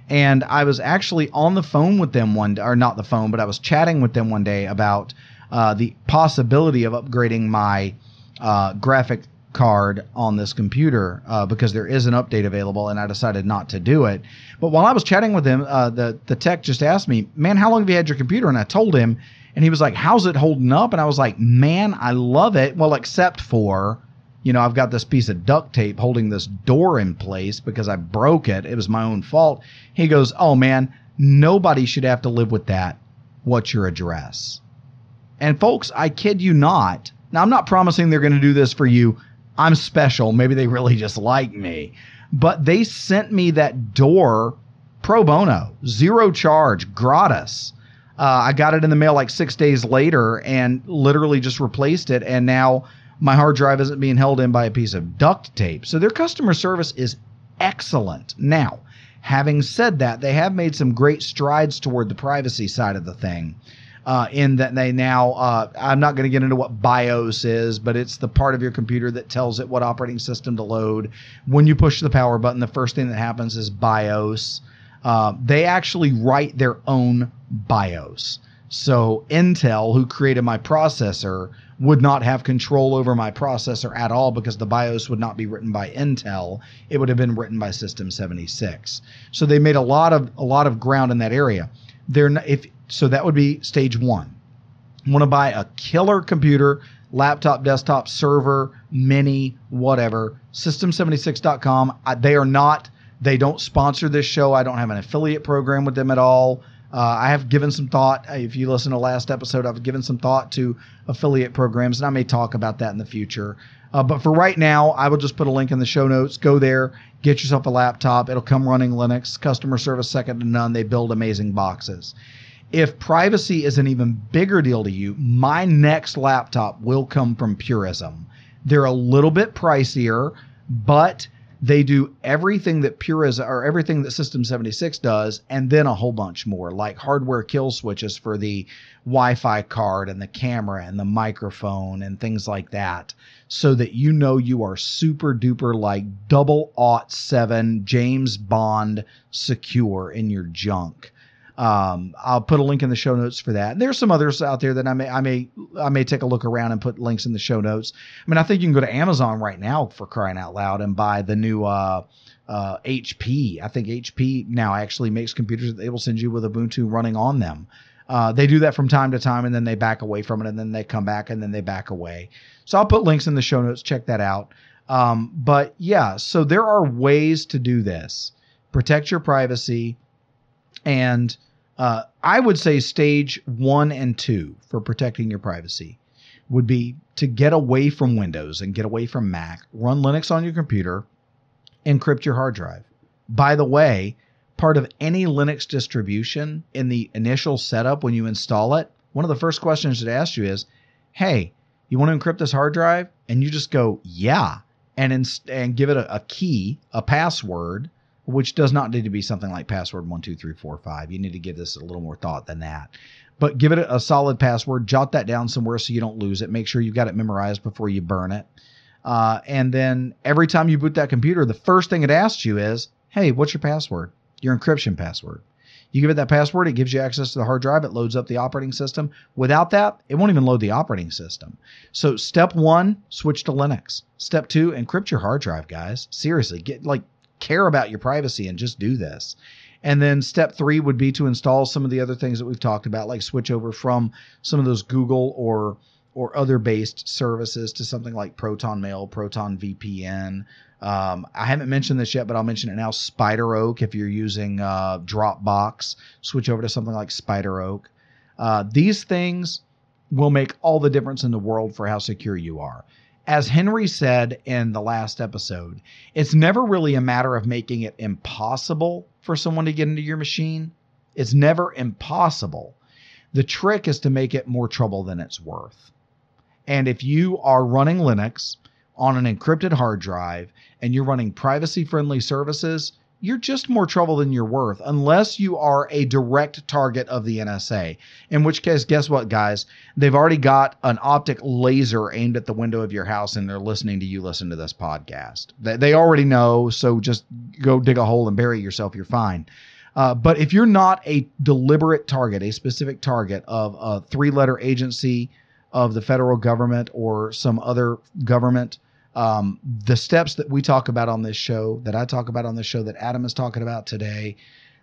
And I was actually on the phone with them one day, or not the phone, but I was chatting with them one day about uh, the possibility of upgrading my uh, graphic card on this computer uh, because there is an update available, and I decided not to do it. But while I was chatting with him, uh, the the tech just asked me, "Man, how long have you had your computer?" And I told him, and he was like, "How's it holding up?" And I was like, "Man, I love it." Well, except for, you know, I've got this piece of duct tape holding this door in place because I broke it. It was my own fault. He goes, "Oh man, nobody should have to live with that. What's your address?" And folks, I kid you not now, I'm not promising they're going to do this for you. I'm special. Maybe they really just like me. But they sent me that door pro bono, zero charge, gratis. Uh, I got it in the mail like six days later and literally just replaced it. And now my hard drive isn't being held in by a piece of duct tape. So their customer service is excellent. Now, having said that, they have made some great strides toward the privacy side of the thing uh, in that they now, uh, I'm not going to get into what BIOS is, but it's the part of your computer that tells it what operating system to load. When you push the power button, the first thing that happens is BIOS. Uh, they actually write their own BIOS. So Intel, who created my processor, would not have control over my processor at all because the BIOS would not be written by Intel. It would have been written by System 76. So they made a lot of a lot of ground in that area. They're not, if so that would be stage one. Want to buy a killer computer, laptop, desktop, server, mini, whatever. System76.com. They are not, they don't sponsor this show. I don't have an affiliate program with them at all. Uh, I have given some thought. If you listen to last episode, I've given some thought to affiliate programs, and I may talk about that in the future. Uh, but for right now, I will just put a link in the show notes. Go there, get yourself a laptop. It'll come running Linux. Customer service second to none. They build amazing boxes if privacy is an even bigger deal to you, my next laptop will come from Purism. They're a little bit pricier, but they do everything that Purism or everything that System 76 does, and then a whole bunch more, like hardware kill switches for the Wi-Fi card and the camera and the microphone and things like that, so that you know you are super duper like double aught seven James Bond secure in your junk. Um, I'll put a link in the show notes for that. And there's some others out there that I may I may I may take a look around and put links in the show notes. I mean, I think you can go to Amazon right now for crying out loud and buy the new uh, uh, HP. I think HP now actually makes computers that they will send you with Ubuntu running on them. Uh, they do that from time to time and then they back away from it and then they come back and then they back away. So I'll put links in the show notes. Check that out. Um, but yeah, so there are ways to do this. Protect your privacy and uh, I would say stage one and two for protecting your privacy would be to get away from Windows and get away from Mac, run Linux on your computer, encrypt your hard drive. By the way, part of any Linux distribution in the initial setup when you install it, one of the first questions it asks you is, "Hey, you want to encrypt this hard drive?" And you just go, "Yeah," and inst- and give it a, a key, a password, which does not need to be something like password one two three four five. You need to give this a little more thought than that. But give it a, a solid password. Jot that down somewhere so you don't lose it. Make sure you've got it memorized before you burn it. Uh, and then every time you boot that computer, the first thing it asks you is, "Hey, what's your password? Your encryption password." You give it that password, it gives you access to the hard drive, it loads up the operating system. Without that, it won't even load the operating system. So step one, switch to Linux. Step two, encrypt your hard drive, guys. Seriously, get like care about your privacy and just do this. And then step three would be to install some of the other things that we've talked about, like switch over from some of those Google or or other based services to something like Proton Mail, Proton VPN. Um, I haven't mentioned this yet, but I'll mention it now. SpiderOak, if you're using uh, Dropbox, switch over to something like SpiderOak. Uh, these things will make all the difference in the world for how secure you are. As Henry said in the last episode, it's never really a matter of making it impossible for someone to get into your machine. It's never impossible. The trick is to make it more trouble than it's worth. And if you are running Linux on an encrypted hard drive and you're running privacy friendly services, you're just more trouble than you're worth unless you are a direct target of the NSA. In which case, guess what, guys? They've already got an optic laser aimed at the window of your house and they're listening to you listen to this podcast. They, they already know, so just go dig a hole and bury yourself. You're fine. Uh, but if you're not a deliberate target, a specific target of a three letter agency, of the federal government or some other government. Um, the steps that we talk about on this show, that I talk about on this show, that Adam is talking about today,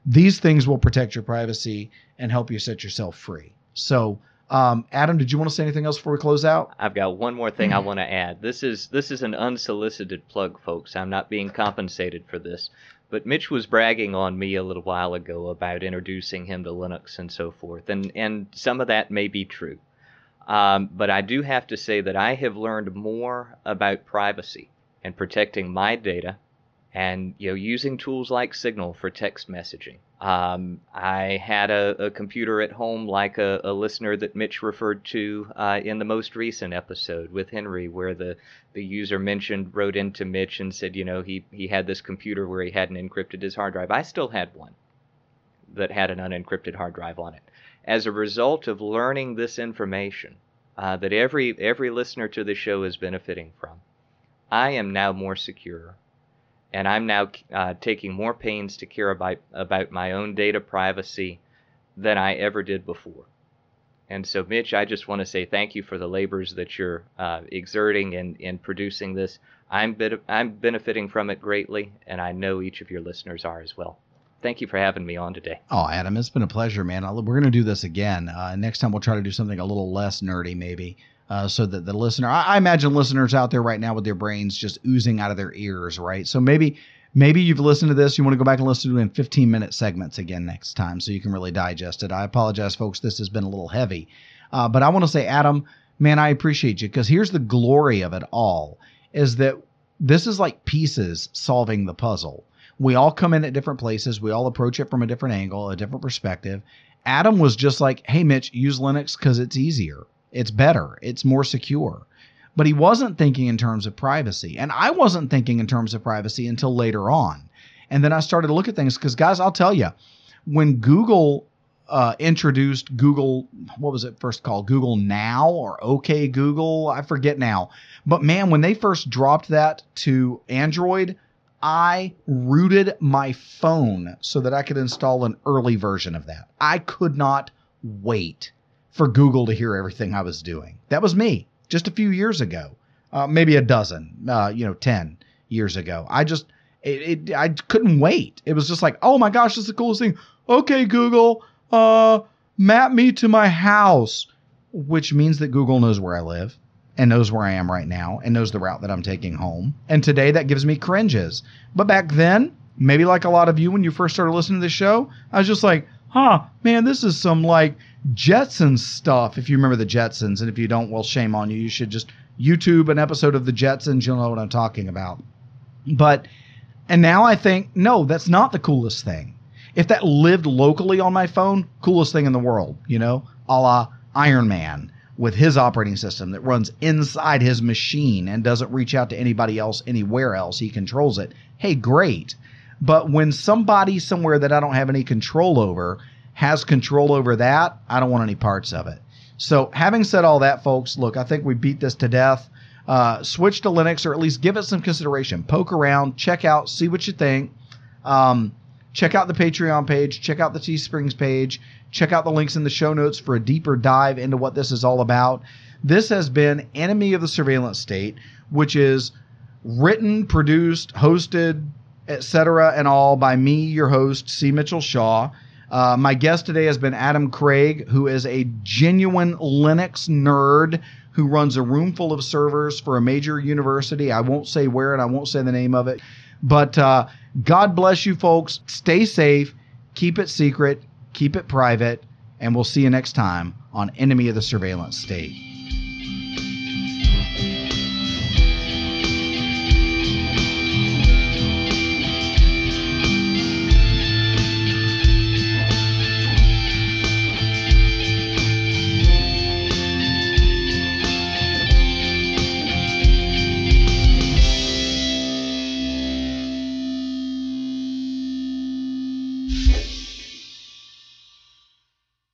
these things will protect your privacy and help you set yourself free. So, um, Adam, did you want to say anything else before we close out? I've got one more thing I want to add. This is this is an unsolicited plug, folks. I'm not being compensated for this. But Mitch was bragging on me a little while ago about introducing him to Linux and so forth, and and some of that may be true. Um, but I do have to say that I have learned more about privacy and protecting my data and you know using tools like Signal for text messaging. Um, I had a, a, computer at home like a, a, listener that Mitch referred to uh, in the most recent episode with Henry, where the, the user mentioned wrote into Mitch and said, you know, he he had this computer where he hadn't encrypted his hard drive. I still had one that had an unencrypted hard drive on it as a result of learning this information uh, that every every listener to the show is benefiting from, I am now more secure, and I'm now uh, taking more pains to care about about my own data privacy than I ever did before. And so, Mitch, I just want to say thank you for the labors that you're uh, exerting in, in producing this. I'm, bit, I'm benefiting from it greatly, and I know each of your listeners are as well thank you for having me on today. Oh, Adam, it's been a pleasure, man. We're going to do this again. Uh, next time we'll try to do something a little less nerdy, maybe, uh, so that the listener. I, I, imagine listeners out there right now with their brains just oozing out of their ears, right? So maybe. Maybe you've listened to this. You want to go back and listen to it in 15 minute segments again next time so you can really digest it. I apologize, folks. This has been a little heavy. Uh, but I want to say, Adam, man, I appreciate you because here's the glory of it all is that this is like pieces solving the puzzle we all come in at different places. We all approach it from a different angle, a different perspective. Adam was just like, hey, Mitch, use Linux because it's easier, it's better, it's more secure. But he wasn't thinking in terms of privacy. And I wasn't thinking in terms of privacy until later on. And then I started to look at things because, guys, I'll tell you, when Google uh, introduced Google, what was it first called? Google Now or OK Google? I forget now. But man, when they first dropped that to Android, I rooted my phone so that I could install an early version of that. I could not wait for Google to hear everything I was doing. That was me just a few years ago, uh, maybe a dozen, uh, you know, 10 years ago. I just, it, it, I couldn't wait. It was just like, oh my gosh, this is the coolest thing. Okay, Google, uh, map me to my house, which means that Google knows where I live and knows where I am right now and knows the route that I'm taking home. And today that gives me cringes. But back then, maybe like a lot of you when you first started listening to the show, I was just like, huh, man, this is some like Jetsons stuff. If you remember the Jetsons, and if you don't, well, shame on you. You should just YouTube an episode of the Jetsons. You'll know what I'm talking about. But, and now I think, no, that's not the coolest thing. if that lived locally on my phone, coolest thing in the world, you know, a la Iron Man with his operating system that runs inside his machine and doesn't reach out to anybody else anywhere else. He controls it. Hey, great. But when somebody somewhere that I don't have any control over has control over that, I don't want any parts of it. So, having said all that, folks, look, I think we beat this to death. Uh, switch to Linux or at least give it some consideration. Poke around, check out, see what you think. Um, check out the Patreon page, check out the Teesprings page, check out the links in the show notes for a deeper dive into what this is all about. This has been Enemy of the Surveillance State, which is written, produced, hosted, etc., and all by me, your host, C. Mitchell Shaw. Uh, my guest today has been Adam Craig, who is a genuine Linux nerd who runs a room full of servers for a major university. I won't say where and I won't say the name of it. But uh, God bless you, folks. Stay safe, keep it secret, keep it private, and we'll see you next time on Enemy of the Surveillance State.